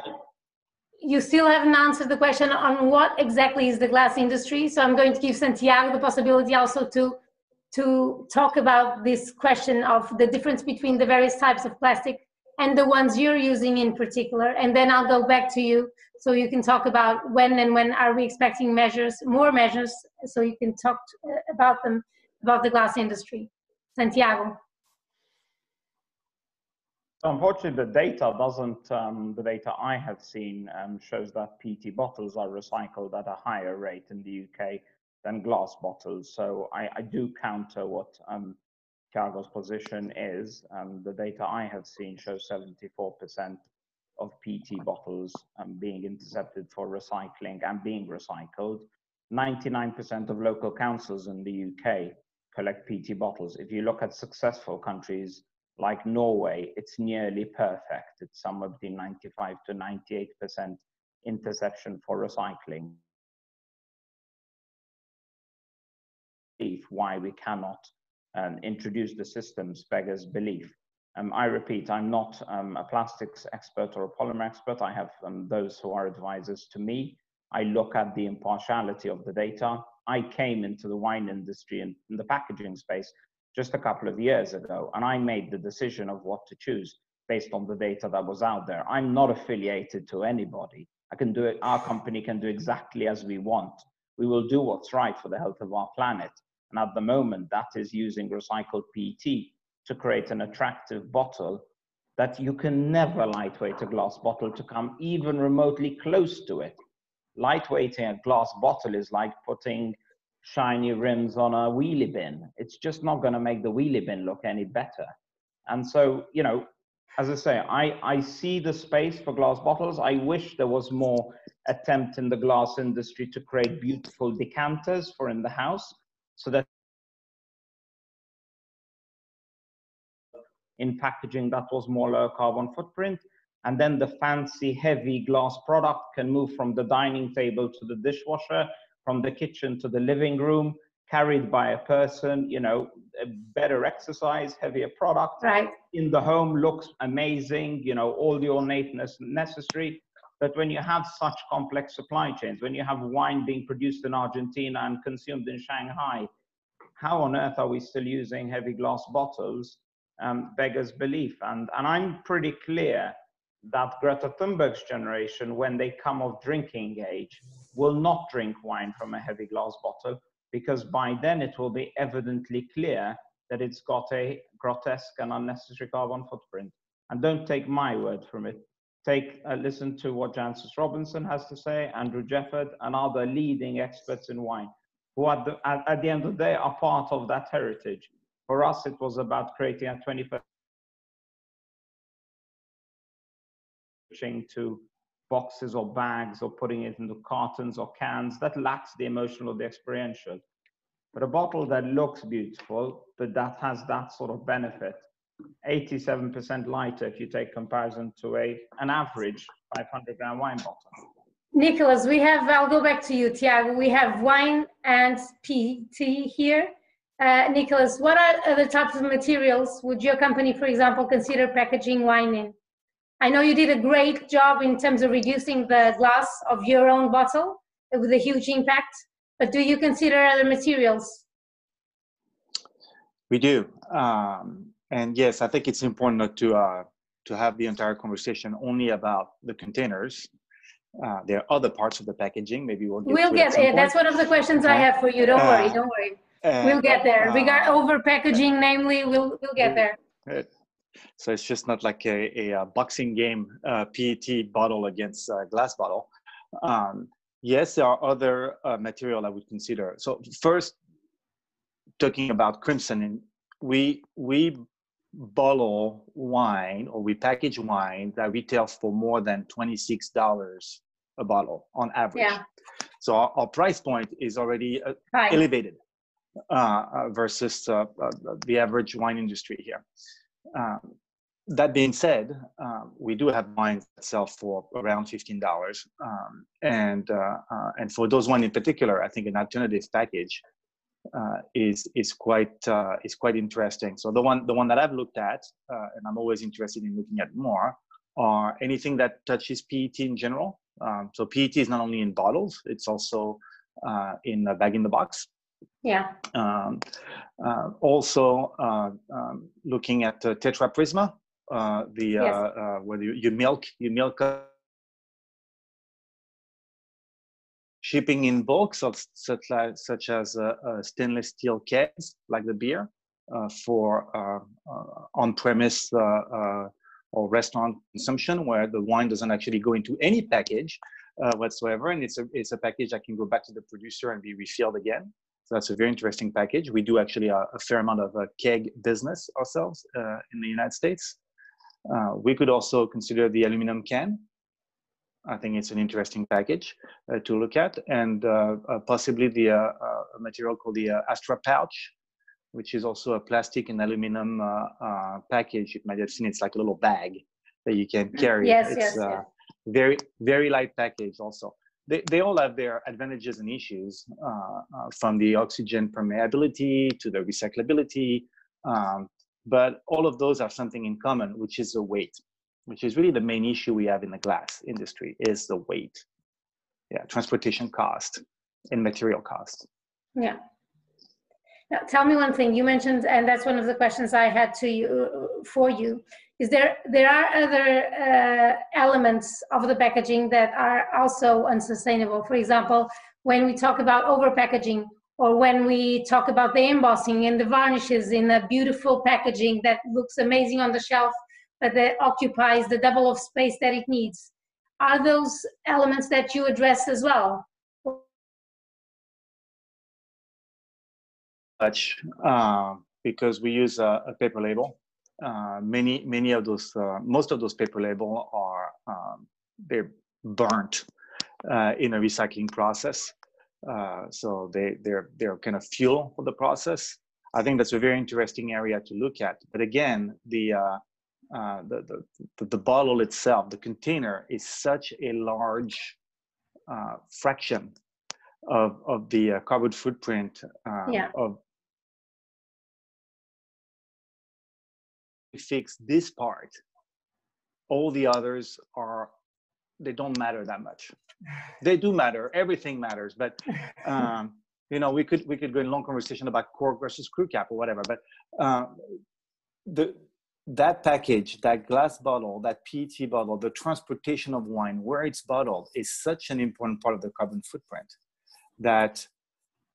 Speaker 1: you still haven't answered the question on what exactly is the glass industry. So I'm going to give Santiago the possibility also to to talk about this question of the difference between the various types of plastic and the ones you're using in particular. And then I'll go back to you so you can talk about when and when are we expecting measures, more measures, so you can talk to, uh, about them, about the glass industry. Santiago.
Speaker 3: Unfortunately, the data doesn't, um, the data I have seen um, shows that PET bottles are recycled at a higher rate in the UK than glass bottles. So I, I do counter what um, Tiago's position is. Um, the data I have seen shows 74% of PET bottles um, being intercepted for recycling and being recycled. 99% of local councils in the UK collect PET bottles. If you look at successful countries, like Norway, it's nearly perfect. It's somewhere between 95 to 98% interception for recycling. Why we cannot um, introduce the systems beggars belief. Um, I repeat, I'm not um, a plastics expert or a polymer expert. I have um, those who are advisors to me. I look at the impartiality of the data. I came into the wine industry and in the packaging space just a couple of years ago, and I made the decision of what to choose. based on the data that was out there. I'm not affiliated to anybody. I can do it, our company can do exactly as we want. We will do what's right for the health of our planet. And at the moment, that is using recycled PET to create an attractive bottle that you can never lightweight a glass bottle to come even remotely close to it. Lightweighting a glass bottle is like putting shiny rims on a wheelie bin. It's just not going to make the wheelie bin look any better. And so, you know, as I say, I, I see the space for glass bottles. I wish there was more attempt in the glass industry to create beautiful decanters for in the house so that in packaging that was more low carbon footprint. And then the fancy heavy glass product can move from the dining table to the dishwasher, from the kitchen to the living room, carried by a person, you know, a better exercise, heavier product.
Speaker 1: Right.
Speaker 3: In the home looks amazing, you know, all the ornateness necessary. But when you have such complex supply chains, when you have wine being produced in Argentina and consumed in Shanghai, how on earth are we still using heavy glass bottles? Um, beggars belief. And, and I'm pretty clear that Greta Thunberg's generation, when they come of drinking age, will not drink wine from a heavy glass bottle because by then it will be evidently clear that it's got a grotesque and unnecessary carbon footprint. And don't take my word from it. Take uh, listen to what Jancis Robinson has to say, Andrew Jefford, and other leading experts in wine, who at the, at, at the end of the day are part of that heritage. For us, it was about creating a 21st to boxes or bags or putting it into cartons or cans. That lacks the emotional or the experiential. But a bottle that looks beautiful, but that has that sort of benefit, 87% lighter if you take comparison to a an average 500 gram wine bottle.
Speaker 1: Nicholas, we have, I'll go back to you, Tiago. We have wine and PET here. Uh, Nicholas, what are the types of materials would your company, for example, consider packaging wine in? I know you did a great job in terms of reducing the glass of your own bottle with a huge impact, but do you consider other materials?
Speaker 2: We do. Um, and yes, I think it's important not to, uh, to have the entire conversation only about the containers. Uh, there are other parts of the packaging. Maybe we'll get
Speaker 1: we'll get there. That's one of the questions I have for you. Don't worry. Uh, don't worry. we'll get there. We got uh, over packaging, namely. We'll we'll get there.
Speaker 2: So it's just not like a, a, boxing game uh, PET bottle against a glass bottle. Um, yes, there are other uh, material I would consider. So first, talking about Crimson, we we bottle wine or we package wine that retails for more than twenty six dollars a bottle on average. Yeah. So our, our price point is already uh, elevated uh, uh, versus uh, the average wine industry here. Um, that being said, um, we do have wines that sell for around fifteen dollars, um, and uh, uh, and for those one in particular, I think an alternative package uh, is is quite uh, is quite interesting. So the one the one that I've looked at, uh, and I'm always interested in looking at more, are anything that touches PET in general. Um, so PET is not only in bottles; it's also uh, in a bag in the box.
Speaker 1: Yeah.
Speaker 2: Um, uh, also, uh, um, looking at uh, Tetra Prisma, uh, the uh, yes. Uh, where you, you milk you milk shipping in bulk, such, such, like, such as uh, uh, stainless steel kegs, like the beer, uh, for on-premise or restaurant consumption, where the wine doesn't actually go into any package whatsoever, and it's a it's a package that can go back to the producer and be refilled again. So that's a very interesting package. We do actually a, a fair amount of uh, keg business ourselves uh, in the United States. Uh, we could also consider the aluminum can. I think it's an interesting package uh, to look at, and uh, uh, possibly the material called the Astra pouch, which is also a plastic and aluminum package. You might have seen it's like a little bag that you can carry.
Speaker 1: Yes,
Speaker 2: it's
Speaker 1: yes, yes.
Speaker 2: very very light package also they, they all have their advantages and issues uh, uh, from the oxygen permeability to the recyclability. Um, but all of those have something in common, which is the weight, which is really the main issue we have in the glass industry is the weight. Yeah, transportation cost and material cost.
Speaker 1: Yeah. Now, tell me one thing. You mentioned, and that's one of the questions I had to you for you. is there there are other uh, elements of the packaging that are also unsustainable for example when we talk about over packaging or when we talk about the embossing and the varnishes in a beautiful packaging that looks amazing on the shelf that occupies the double of space that it needs. Are those elements that you address as well?
Speaker 2: Much uh, because we use a, a paper label. Uh, many many of those uh, most of those paper label are um, they're burnt uh, in a recycling process. Uh, so they they're they're kind of fuel for the process. I think that's a very interesting area to look at. But again the uh, the, the, the bottle itself the container is such a large fraction of of the carbon footprint um, yeah. of fix this part, all the others are they don't matter that much. They do matter. Everything matters, but um, you know we could we could go in long conversation about cork versus screw cap or whatever. But uh, the that package, that glass bottle, that PET bottle, the transportation of wine, where it's bottled, is such an important part of the carbon footprint that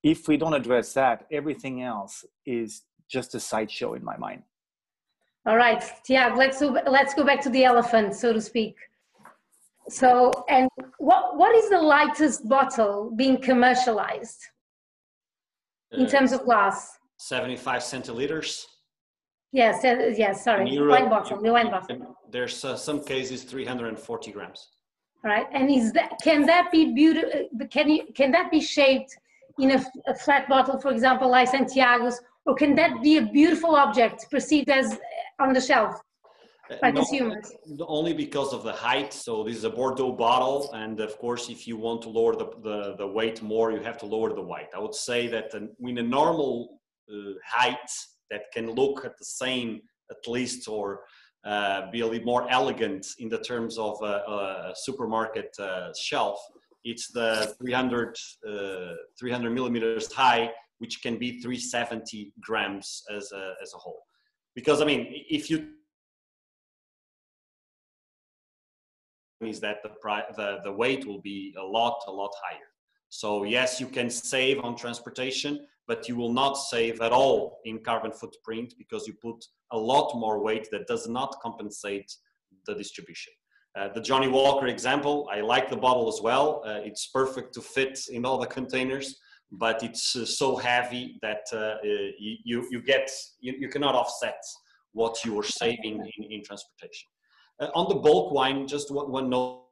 Speaker 2: if we don't address that, everything else is just a sideshow in my mind.
Speaker 1: All right, Tiago, let's let's go back to the elephant, so to speak. So, and what what is the lightest bottle being commercialized in uh, terms of glass?
Speaker 4: Seventy-five centiliters.
Speaker 1: Yes, yes. Sorry, Europe, wine bottle. The wine bottle.
Speaker 4: There's uh, some cases three hundred and forty grams.
Speaker 1: All right, and is that can that be beautiful? Uh, can you can that be shaped in a, a flat bottle, for example, like Santiago's, or can that be a beautiful object perceived as on the shelf uh, by no, consumers?
Speaker 4: Only because of the height. So this is a Bordeaux bottle, and of course, if you want to lower the, the, the weight more, you have to lower the weight. I would say that in a normal uh, height that can look at the same, at least, or uh, be a little more elegant in the terms of a, a supermarket uh, shelf, it's the 300, uh, 300 millimeters high, which can be 370 grams as a, as a whole because I mean, if you is that the, the the weight will be a lot a lot higher. So yes, you can save on transportation, but you will not save at all in carbon footprint because you put a lot more weight that does not compensate the distribution. Uh, the Johnnie Walker example, I like the bottle as well. Uh, it's perfect to fit in all the containers, but it's uh, so heavy that uh, uh, you, you get you, you cannot offset what you are saving in, in transportation. Uh, on the bulk wine, just one, one note.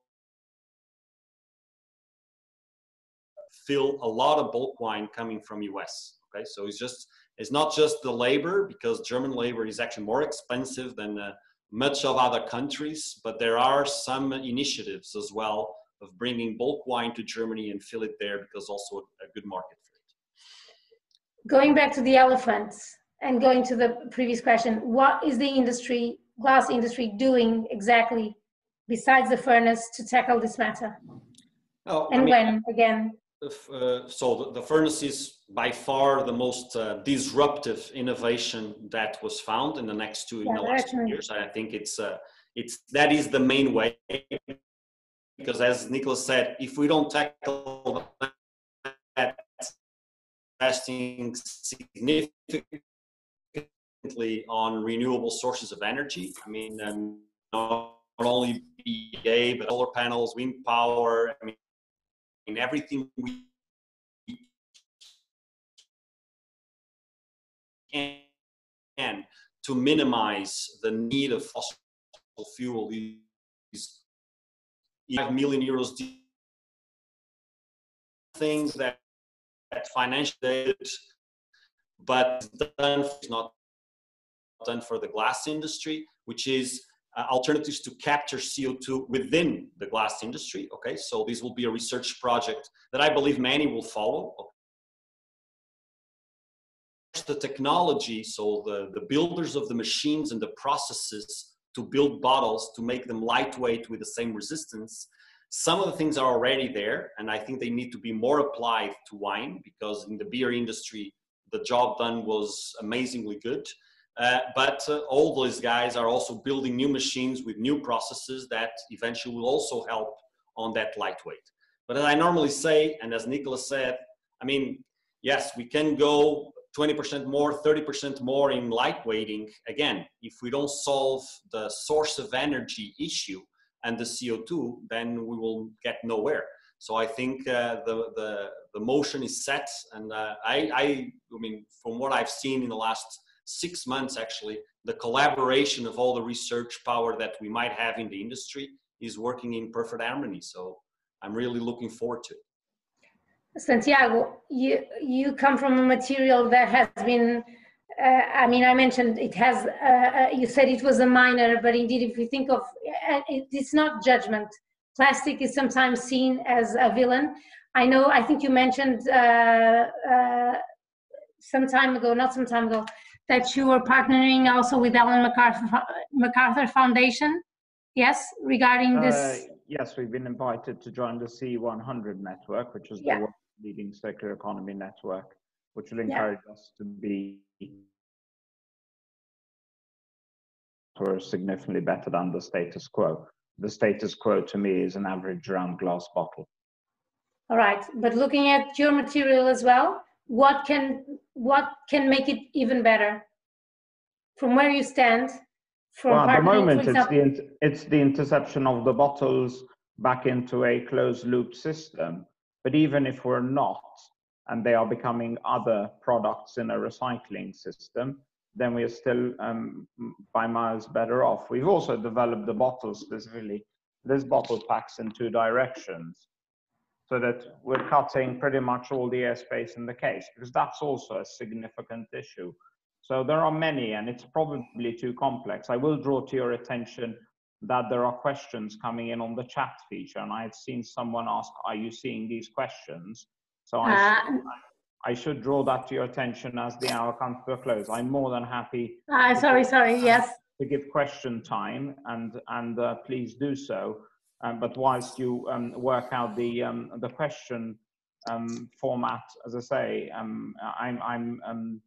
Speaker 4: Fill a lot of bulk wine coming from US. Okay, so it's just it's not just the labor because German labor is actually more expensive than uh, much of other countries, but there are some initiatives as well of bringing bulk wine to Germany and fill it there because also a good market for it.
Speaker 1: Going back to the elephants and going to the previous question, what is the industry, glass industry, doing exactly besides the furnace to tackle this matter? Oh, and I mean, when again?
Speaker 4: Uh, so the, the, furnace is by far the most uh, disruptive innovation that was found in the next two yeah, in the last two years. I think it's uh, it's that is the main way because as Nicholas said, if we don't tackle that, investing significantly on renewable sources of energy. I mean, um, not, only BA, but solar panels, wind power. I mean, in everything we can to minimize the need of fossil fuel. Is 5 million euros things that, that financially but done not done for the glass industry, which is uh, alternatives to capture CO2 within the glass industry. Okay, so this will be a research project that I believe many will follow. The technology, so the, the builders of the machines and the processes to build bottles to make them lightweight with the same resistance. Some of the things are already there, and I think they need to be more applied to wine because in the beer industry, the job done was amazingly good Uh, but uh, all those guys are also building new machines with new processes that eventually will also help on that lightweight. But as I normally say, and as Nicholas said, I mean, yes, we can go 20% more, 30% more in lightweighting. Again, if we don't solve the source of energy issue and the CO2, then we will get nowhere. So I think uh, the, the, the motion is set. And uh, I, I, I mean, from what I've seen in the last six months, actually, the collaboration of all the research power that we might have in the industry is working in perfect harmony. So I'm really looking forward to it.
Speaker 1: Santiago, you you come from a material that has been. Uh, I mean, I mentioned it has. Uh, uh, you said it was a minor, but indeed, if you think of, uh, it, it's not judgment. Plastic is sometimes seen as a villain. I know. I think you mentioned uh, uh, some time ago, not some time ago, that you were partnering also with Ellen MacArthur, MacArthur Foundation. Yes, regarding this.
Speaker 3: Uh, yes, we've been invited to join the C100 network, which is yeah. the leading circular economy network, which will encourage yeah. us to be for significantly better than the status quo. The status quo to me is an average round glass bottle.
Speaker 1: All right, but looking at your material as well, what can what can make it even better from where you stand?
Speaker 3: From well, at the moment, it's the it's the interception of the bottles back into a closed loop system but even if we're not, and they are becoming other products in a recycling system, then we are still um, by miles better off. We've also developed the bottles specifically. This bottle packs in two directions so that we're cutting pretty much all the airspace in the case because that's also a significant issue. So there are many and it's probably too complex. I will draw to your attention that there are questions coming in on the chat feature, and I had seen someone ask, "Are you seeing these questions?" So I, uh, should, I should draw that to your attention as the hour comes to a close. I'm more than happy.
Speaker 1: Uh, sorry, sorry. Yes.
Speaker 3: To give question time, and and uh, please do so. Um, but whilst you um, work out the um, the question um, format, as I say, um, I'm I'm. Um,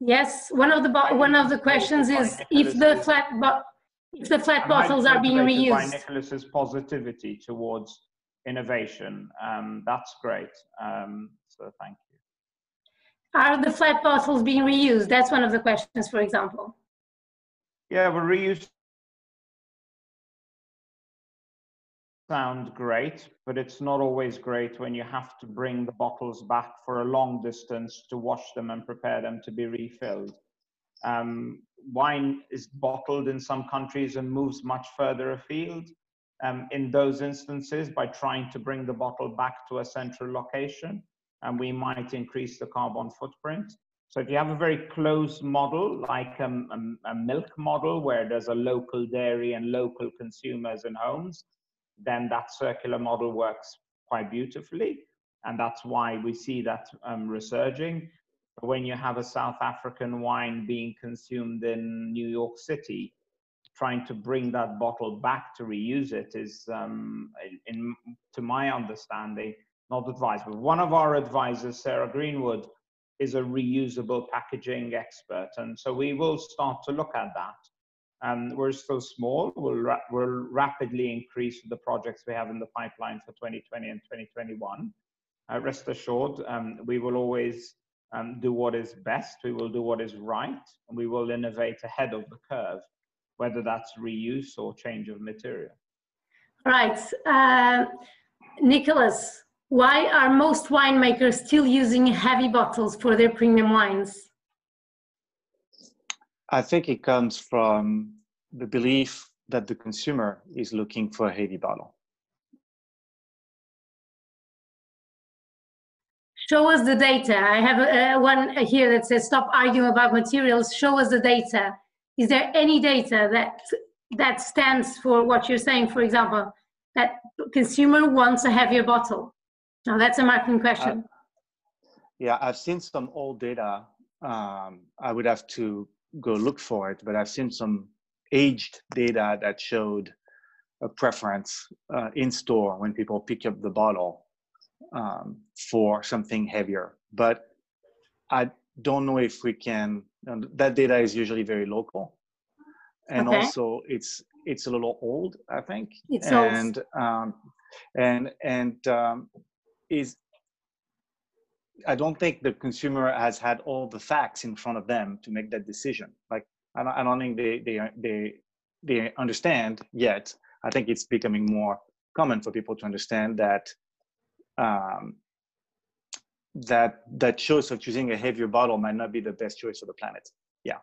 Speaker 1: yes, one of the one of the questions is if the flat if the flat bottles are being reused. By
Speaker 3: Nicholas's positivity towards innovation, um, that's great. Um, so thank you.
Speaker 1: Are the flat bottles being reused? That's one of the questions, for example.
Speaker 3: Yeah, we're reused. Sound great, but it's not always great when you have to bring the bottles back for a long distance to wash them and prepare them to be refilled. Um, wine is bottled in some countries and moves much further afield. Um, in those instances, by trying to bring the bottle back to a central location, and we might increase the carbon footprint. So if you have a very close model, like um, a, a, milk model where there's a local dairy and local consumers and homes, then that circular model works quite beautifully. And that's why we see that um, resurging when you have a South African wine being consumed in New York City, trying to bring that bottle back to reuse it is, um, in, to my understanding, not advisable. One of our advisors, Sarah Greenwood, is a reusable packaging expert, and so we will start to look at that. And we're still small. We'll, ra we'll rapidly increase the projects we have in the pipeline for 2020 and 2021. Uh, rest assured, um, we will always um, do what is best, we will do what is right, and we will innovate ahead of the curve, whether that's reuse or change of material.
Speaker 1: Right. Uh, Nicholas, why are most winemakers still using heavy bottles for their premium wines?
Speaker 2: I think it comes from the belief that the consumer is looking for a heavy bottle.
Speaker 1: show us the data. I have uh, one here that says stop arguing about materials. Show us the data. Is there any data that that stands for what you're saying? For example, that consumer wants a heavier bottle. Now that's a marketing question. Uh,
Speaker 2: yeah, I've seen some old data. Um, I would have to go look for it, but I've seen some aged data that showed a preference uh, in store when people pick up the bottle um, for something heavier. But I, don't know if we can. that data is usually very local, and okay. also it's it's a little old, I think.
Speaker 1: It's
Speaker 2: and
Speaker 1: old.
Speaker 2: Um, and and um, is I don't think the consumer has had all the facts in front of them to make that decision. Like I don't, I don't think they they they they understand yet. I think it's becoming more common for people to understand that um, that that choice of choosing a heavier bottle might not be the best choice for the planet. Yeah.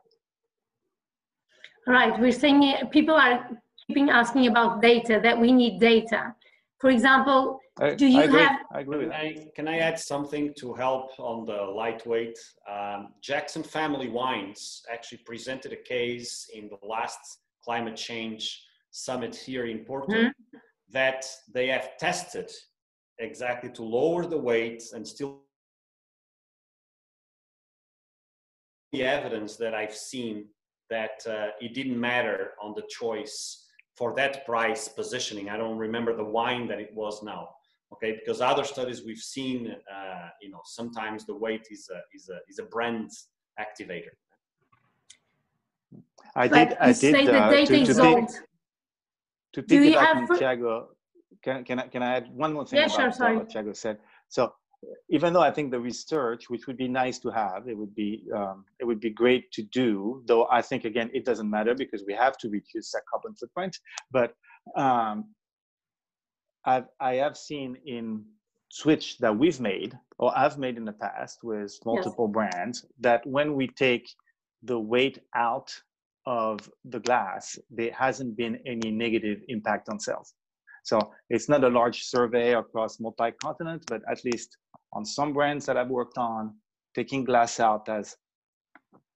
Speaker 1: Right. We're saying people are keeping asking about data that we need data. For example,
Speaker 2: I,
Speaker 1: do you
Speaker 2: I agree,
Speaker 1: have?
Speaker 2: I agree with
Speaker 4: Can I, can I add something to help on the lightweight? Um, Jackson Family Wines actually presented a case in the last climate change summit here in Porto mm-hmm. that they have tested exactly to lower the weight and still the evidence that I've seen that uh, it didn't matter on the choice for that price positioning. I don't remember the wine that it was now. Okay, because other studies we've seen, uh, you know, sometimes the weight is a is a is a brand activator.
Speaker 2: I did. I did.
Speaker 1: Uh, the data to, to, is old.
Speaker 2: To piggyback on Tiago, can, can I can I add one more thing
Speaker 1: yeah,
Speaker 2: about
Speaker 1: sure,
Speaker 2: what Tiago said? So even though I think the research, which would be nice to have, it would be um, it would be great to do. Though I think again it doesn't matter because we have to reduce that carbon footprint. But um, I've I have seen in switch that we've made or I've made in the past with multiple yes. brands that when we take the weight out of the glass, there hasn't been any negative impact on sales. So it's not a large survey across multi-continent, but at least on some brands that I've worked on, taking glass out has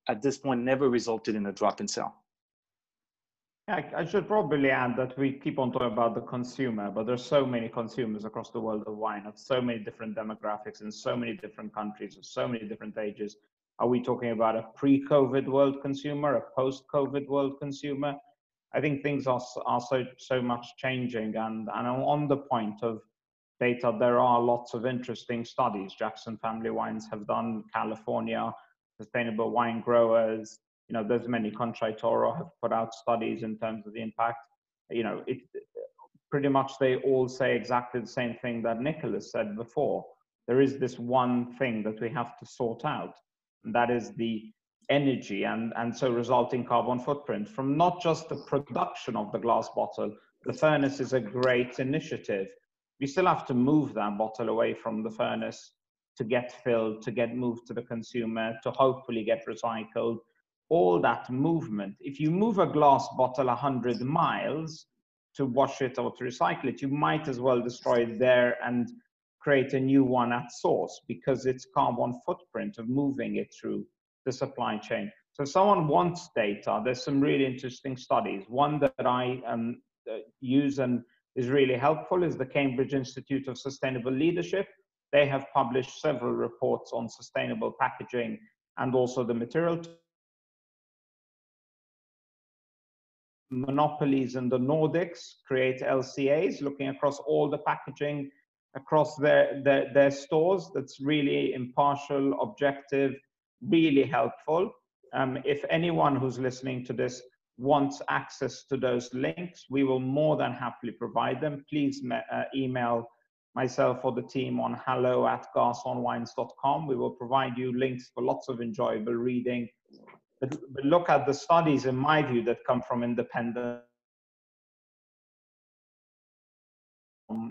Speaker 2: at this point never resulted in a drop in sale.
Speaker 3: Yeah, I should probably add that we keep on talking about the consumer, but there's so many consumers across the world of wine of so many different demographics in so many different countries of so many different ages. Are we talking about a pre-COVID world consumer, a post-COVID world consumer? I think things are, are so so much changing, and and on the point of data, there are lots of interesting studies. Jackson Family Wines have done California, Sustainable Wine Growers. You know, there's many. Contraitoro have put out studies in terms of the impact. You know, it pretty much they all say exactly the same thing that Nicholas said before. There is this one thing that we have to sort out, and that is the energy and, and so resulting carbon footprint from not just the production of the glass bottle. The furnace is a great initiative, we still have to move that bottle away from the furnace to get filled, to get moved to the consumer, to hopefully get recycled. All that movement. If you move a glass bottle 100 miles to wash it or to recycle it, you might as well destroy it there and create a new one at source because it's carbon footprint of moving it through the supply chain. So if someone wants data, there's some really interesting studies. One that I um, uh, use and is really helpful is the Cambridge Institute of Sustainable Leadership. They have published several reports on sustainable packaging and also the material monopolies in the Nordics create LCAs looking across all the packaging across their, their, their stores. That's really impartial, objective, really helpful. Um, if anyone who's listening to this wants access to those links, we will more than happily provide them. Please uh, email myself or the team on hello at garconwines.com. We will provide you links for lots of enjoyable reading. But, but look at the studies, in my view, that come from independent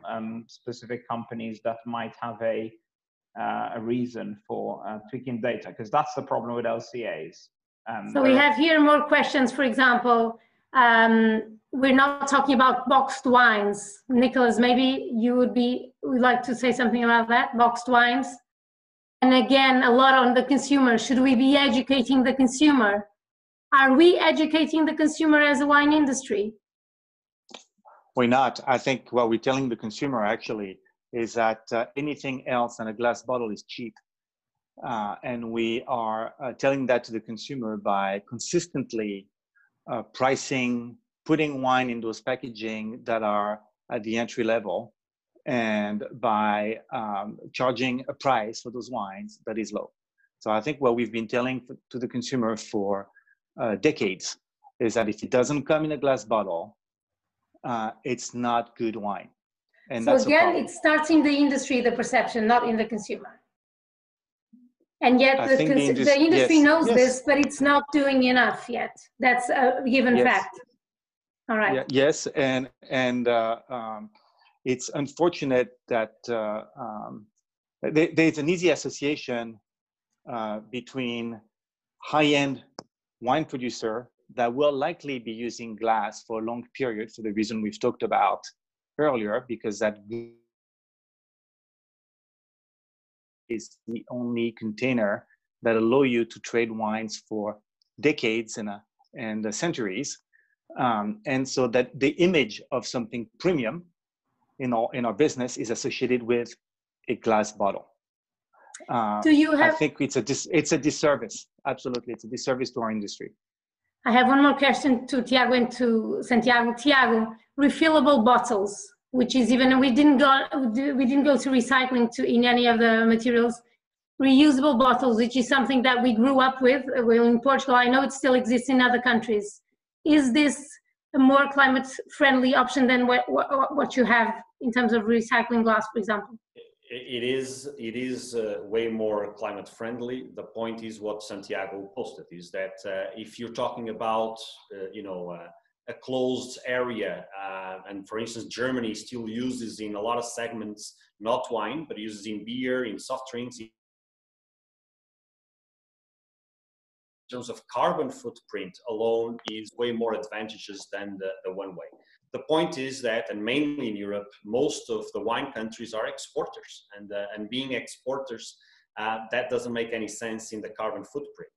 Speaker 3: um, specific companies that might have a, uh, a reason for uh, tweaking data, because that's the problem with LCAs.
Speaker 1: Um, so we have here more questions. For example, um, we're not talking about boxed wines. Nicholas, maybe you would be would like to say something about that boxed wines. And again, a lot on the consumer. Should we be educating the consumer? Are we educating the consumer as a wine industry?
Speaker 2: We're not. I think what we're telling the consumer actually is that uh, anything else than a glass bottle is cheap. Uh, and we are uh, telling that to the consumer by consistently uh, pricing, putting wine in those packaging that are at the entry level, and by um, charging a price for those wines that is low. So I think what we've been telling to the consumer for uh, decades is that if it doesn't come in a glass bottle, uh, it's not good wine.
Speaker 1: And so again, it starts in the industry, the perception, not in the consumer. And yet the, the, industry, the industry yes, knows yes. this, but it's not doing enough yet. That's a given yes. fact. All right. Yeah,
Speaker 2: yes, and and uh, um, it's unfortunate that uh, um, there's an easy association uh, between high-end wine producer that will likely be using glass for a long period for the reason we've talked about earlier, because that is the only container that allow you to trade wines for decades and, uh, and uh, centuries. Um, and so that the image of something premium in our, in our business is associated with a glass bottle.
Speaker 1: Uh, Do you have?
Speaker 2: I think it's a dis, it's a disservice. Absolutely, it's a disservice to our industry.
Speaker 1: I have one more question to Tiago and to Santiago. Tiago, refillable bottles, which is even we didn't go we didn't go to recycling to in any of the materials. Reusable bottles, which is something that we grew up with. Well, in Portugal, I know it still exists in other countries. Is this a more climate friendly option than what, what, what you have in terms of recycling glass, for example?
Speaker 4: it is it is uh, way more climate friendly the point is what santiago posted is that uh, if you're talking about uh, you know uh, a closed area uh, and for instance germany still uses in a lot of segments not wine but uses in beer in soft drinks in terms of carbon footprint alone is way more advantageous than the, the one way the point is that, and mainly in Europe, most of the wine countries are exporters, and uh, and being exporters, uh, that doesn't make any sense in the carbon footprint.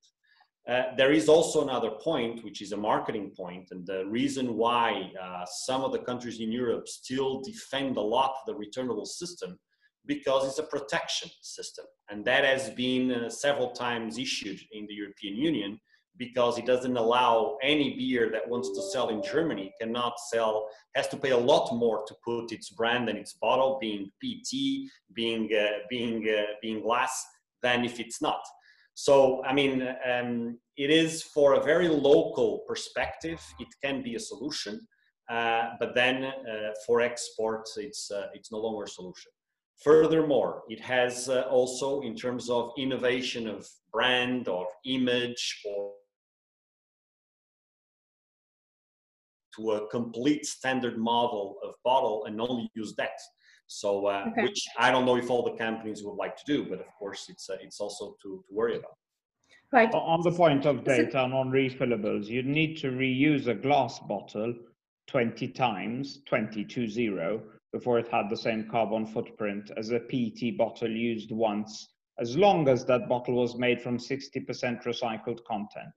Speaker 4: Uh, there is also another point, which is a marketing point, and the reason why uh, some of the countries in Europe still defend a lot the returnable system, because it's a protection system, and that has been uh, several times issued in the European Union because it doesn't allow any beer that wants to sell in Germany cannot sell, has to pay a lot more to put its brand and its bottle, being PET, being uh, being uh, being glass, than if it's not. So I mean, um, it is for a very local perspective, it can be a solution, uh, but then uh, for export, it's uh, it's no longer a solution. Furthermore, it has uh, also, in terms of innovation of brand or image or to a complete standard model of bottle and only use that. So, uh, okay. which I don't know if all the companies would like to do, but of course, it's uh, it's also to, to worry about.
Speaker 3: Right. On the point of data and on refillables, you need to reuse a glass bottle 20 times, 20 to zero, before it had the same carbon footprint as a PET bottle used once, as long as that bottle was made from 60% recycled content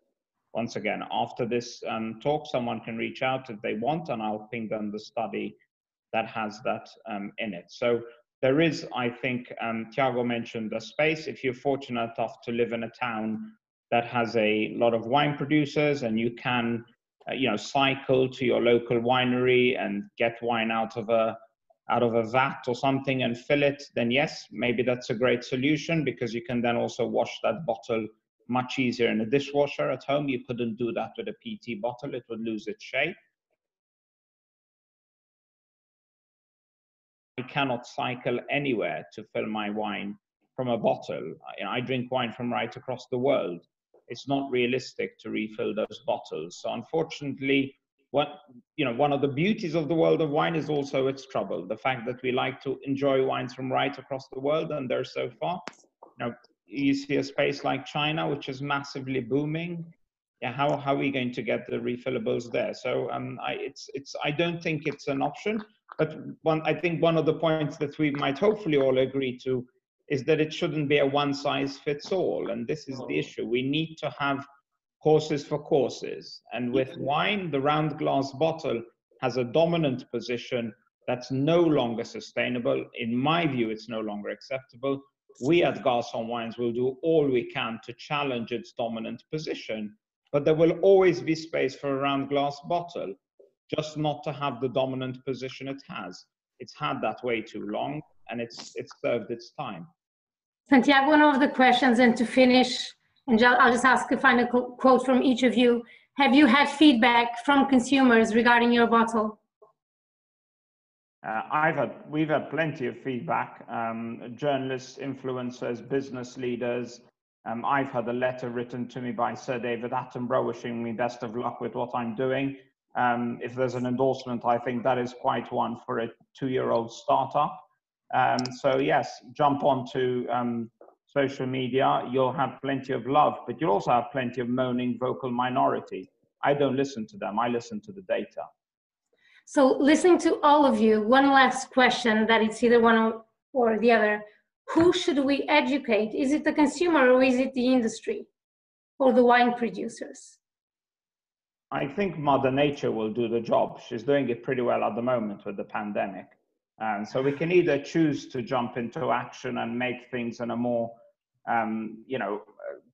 Speaker 3: once again, after this um, talk, someone can reach out if they want, and I'll ping them the study that has that um, in it. So there is, I think, um, Tiago mentioned the space. If you're fortunate enough to live in a town that has a lot of wine producers, and you can, uh, you know, cycle to your local winery and get wine out of a out of a vat or something and fill it, then yes, maybe that's a great solution because you can then also wash that bottle much easier in a dishwasher at home. You couldn't do that with a PET bottle, it would lose its shape. I cannot cycle anywhere to fill my wine from a bottle. I, I drink wine from right across the world. It's not realistic to refill those bottles. So unfortunately, what you know, one of the beauties of the world of wine is also its trouble. The fact that we like to enjoy wines from right across the world, and they're so far. Now, you see a space like China, which is massively booming. Yeah, how, how are we going to get the refillables there? So um, I, it's, it's, I don't think it's an option, but one, I think one of the points that we might hopefully all agree to is that it shouldn't be a one size fits all. And this is the issue. We need to have courses for courses. And with wine, the round glass bottle has a dominant position that's no longer sustainable. In my view, it's no longer acceptable we at Garçon Wines will do all we can to challenge its dominant position, but there will always be space for a round glass bottle, just not to have the dominant position it has. It's had that way too long, and it's it's served its time.
Speaker 1: Santiago, one of the questions, and to finish, and I'll just ask a final quote from each of you. Have you had feedback from consumers regarding your bottle?
Speaker 3: Uh, I've had, we've had plenty of feedback. Um, journalists, influencers, business leaders. Um, I've had a letter written to me by Sir David Attenborough wishing me best of luck with what I'm doing. Um, if there's an endorsement, I think that is quite one for a two-year-old startup. Um, so yes, jump onto um, social media. You'll have plenty of love, but you'll also have plenty of moaning vocal minority. I don't listen to them. I listen to the data.
Speaker 1: So listening to all of you, one last question that it's either one or the other. Who should we educate? Is it the consumer or is it the industry or the wine producers?
Speaker 3: I think Mother Nature will do the job. She's doing it pretty well at the moment with the pandemic. And so we can either choose to jump into action and make things in a more, um, you know,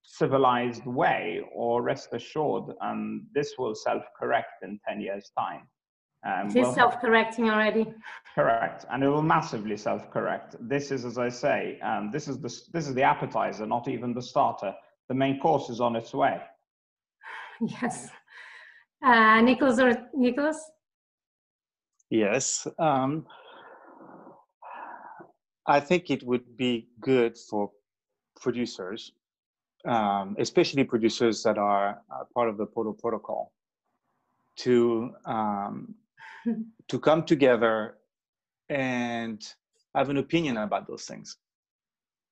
Speaker 3: civilized way, or rest assured, um, this will self-correct in 10 years' time.
Speaker 1: Um, it is we'll self-correcting already.
Speaker 3: Correct, and it will massively self-correct. This is, as I say, um, this is the this is the appetizer, not even the starter. The main course is on its way.
Speaker 1: Yes, uh, Nicholas or Nicholas.
Speaker 2: Yes, um, I think it would be good for producers, um, especially producers that are part of the Porto Protocol, to um, to come together and have an opinion about those things,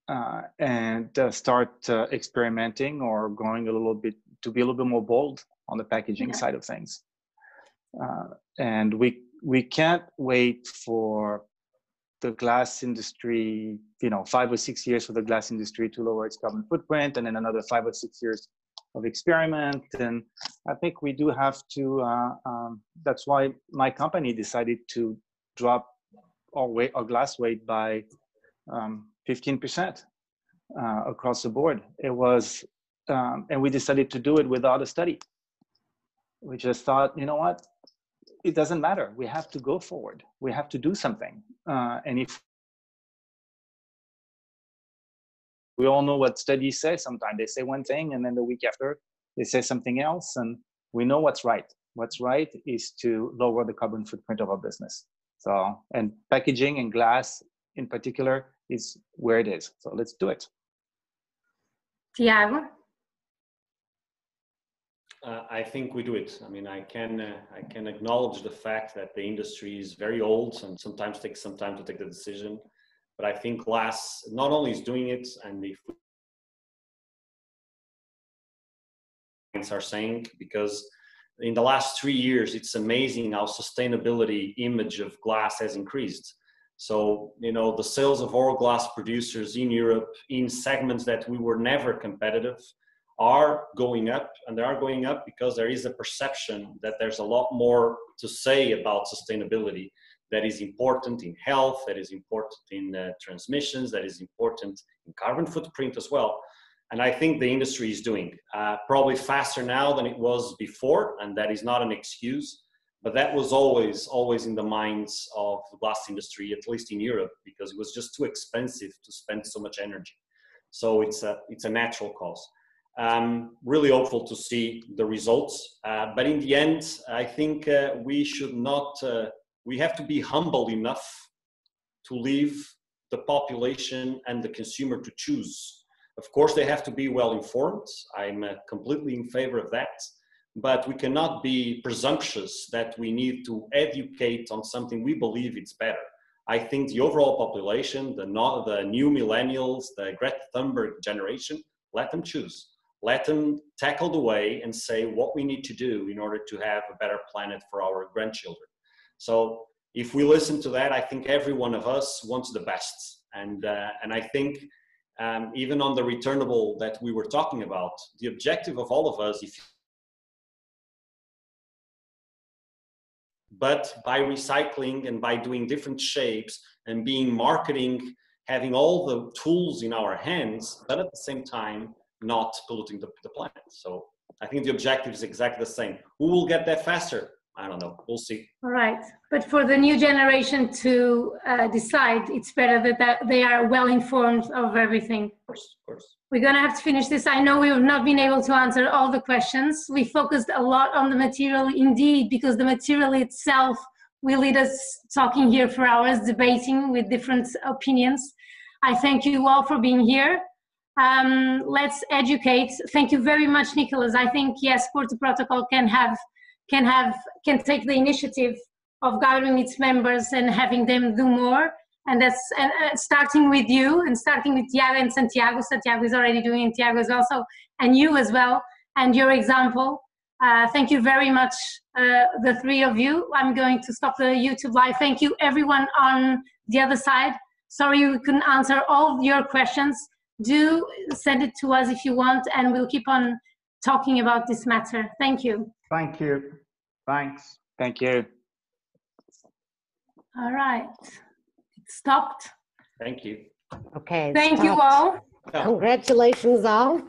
Speaker 2: uh, and uh, start uh, experimenting or going a little bit to be a little bit more bold on the packaging yeah. side of things. Uh, and we we can't wait for the glass industry, you know, five or six years for the glass industry to lower its carbon footprint, and then another five or six years of experiment. And I think we do have to. Uh, um, that's why my company decided to drop our weight, our glass weight by um, 15% uh, across the board. It was, um, and we decided to do it without a study. We just thought, you know what, it doesn't matter. We have to go forward. We have to do something. Uh, and if we all know what studies say, sometimes they say one thing and then the week after they say something else. And we know what's right. What's right is to lower the carbon footprint of our business. So, and packaging and glass in particular is where it is. So let's do it.
Speaker 1: Tiago?
Speaker 4: Uh, I think we do it. I mean, I can uh, I can acknowledge the fact that the industry is very old and sometimes takes some time to take the decision. But I think glass not only is doing it, and if are saying because in the last three years, it's amazing how sustainability image of glass has increased. So, you know, the sales of oil glass producers in Europe in segments that we were never competitive are going up and they are going up because there is a perception that there's a lot more to say about sustainability that is important in health that is important in uh, transmissions that is important in carbon footprint as well. And i think the industry is doing uh, probably faster now than it was before and that is not an excuse but that was always always in the minds of the glass industry at least in europe because it was just too expensive to spend so much energy. So it's a it's a natural cause um, really hopeful to see the results. Uh, but in the end, I think uh, we should not, uh, we have to be humble enough to leave the population and the consumer to choose. Of course, they have to be well informed. I'm uh, completely in favor of that. But we cannot be presumptuous that we need to educate on something we believe it's better. I think the overall population, the, the new millennials, the Greta Thunberg generation, let them choose let them tackle the way and say what we need to do in order to have a better planet for our grandchildren. So if we listen to that, I think every one of us wants the best. And, uh, and I think um, even on the returnable that we were talking about, the objective of all of us, if but by recycling and by doing different shapes and being marketing, having all the tools in our hands, but at the same time, not polluting the, the planet. So I think the objective is exactly the same. Who will get there faster? I don't know. We'll see.
Speaker 1: All right. But for the new generation to uh, decide, it's better that, that they are well informed of everything.
Speaker 4: Of course, of course.
Speaker 1: We're going to have to finish this. I know we have not been able to answer all the questions. We focused a lot on the material indeed, because the material itself will lead us talking here for hours, debating with different opinions. I thank you all for being here. Um, let's educate. Thank you very much, Nicholas. I think yes, Porto Protocol can have can have can take the initiative of gathering its members and having them do more. And that's and, uh, starting with you and starting with Tiago and Santiago. Santiago is already doing it. Tiago is also, and you as well, and your example. Uh, thank you very much, uh, the three of you. I'm going to stop the YouTube live. Thank you, everyone on the other side. Sorry we couldn't answer all your questions. Do send it to us if you want, and we'll keep on talking about this matter. Thank you.
Speaker 3: Thank you. Thanks.
Speaker 2: Thank you.
Speaker 1: All right. It stopped.
Speaker 4: Thank you.
Speaker 5: Okay.
Speaker 1: Thank you all.
Speaker 5: Congratulations all.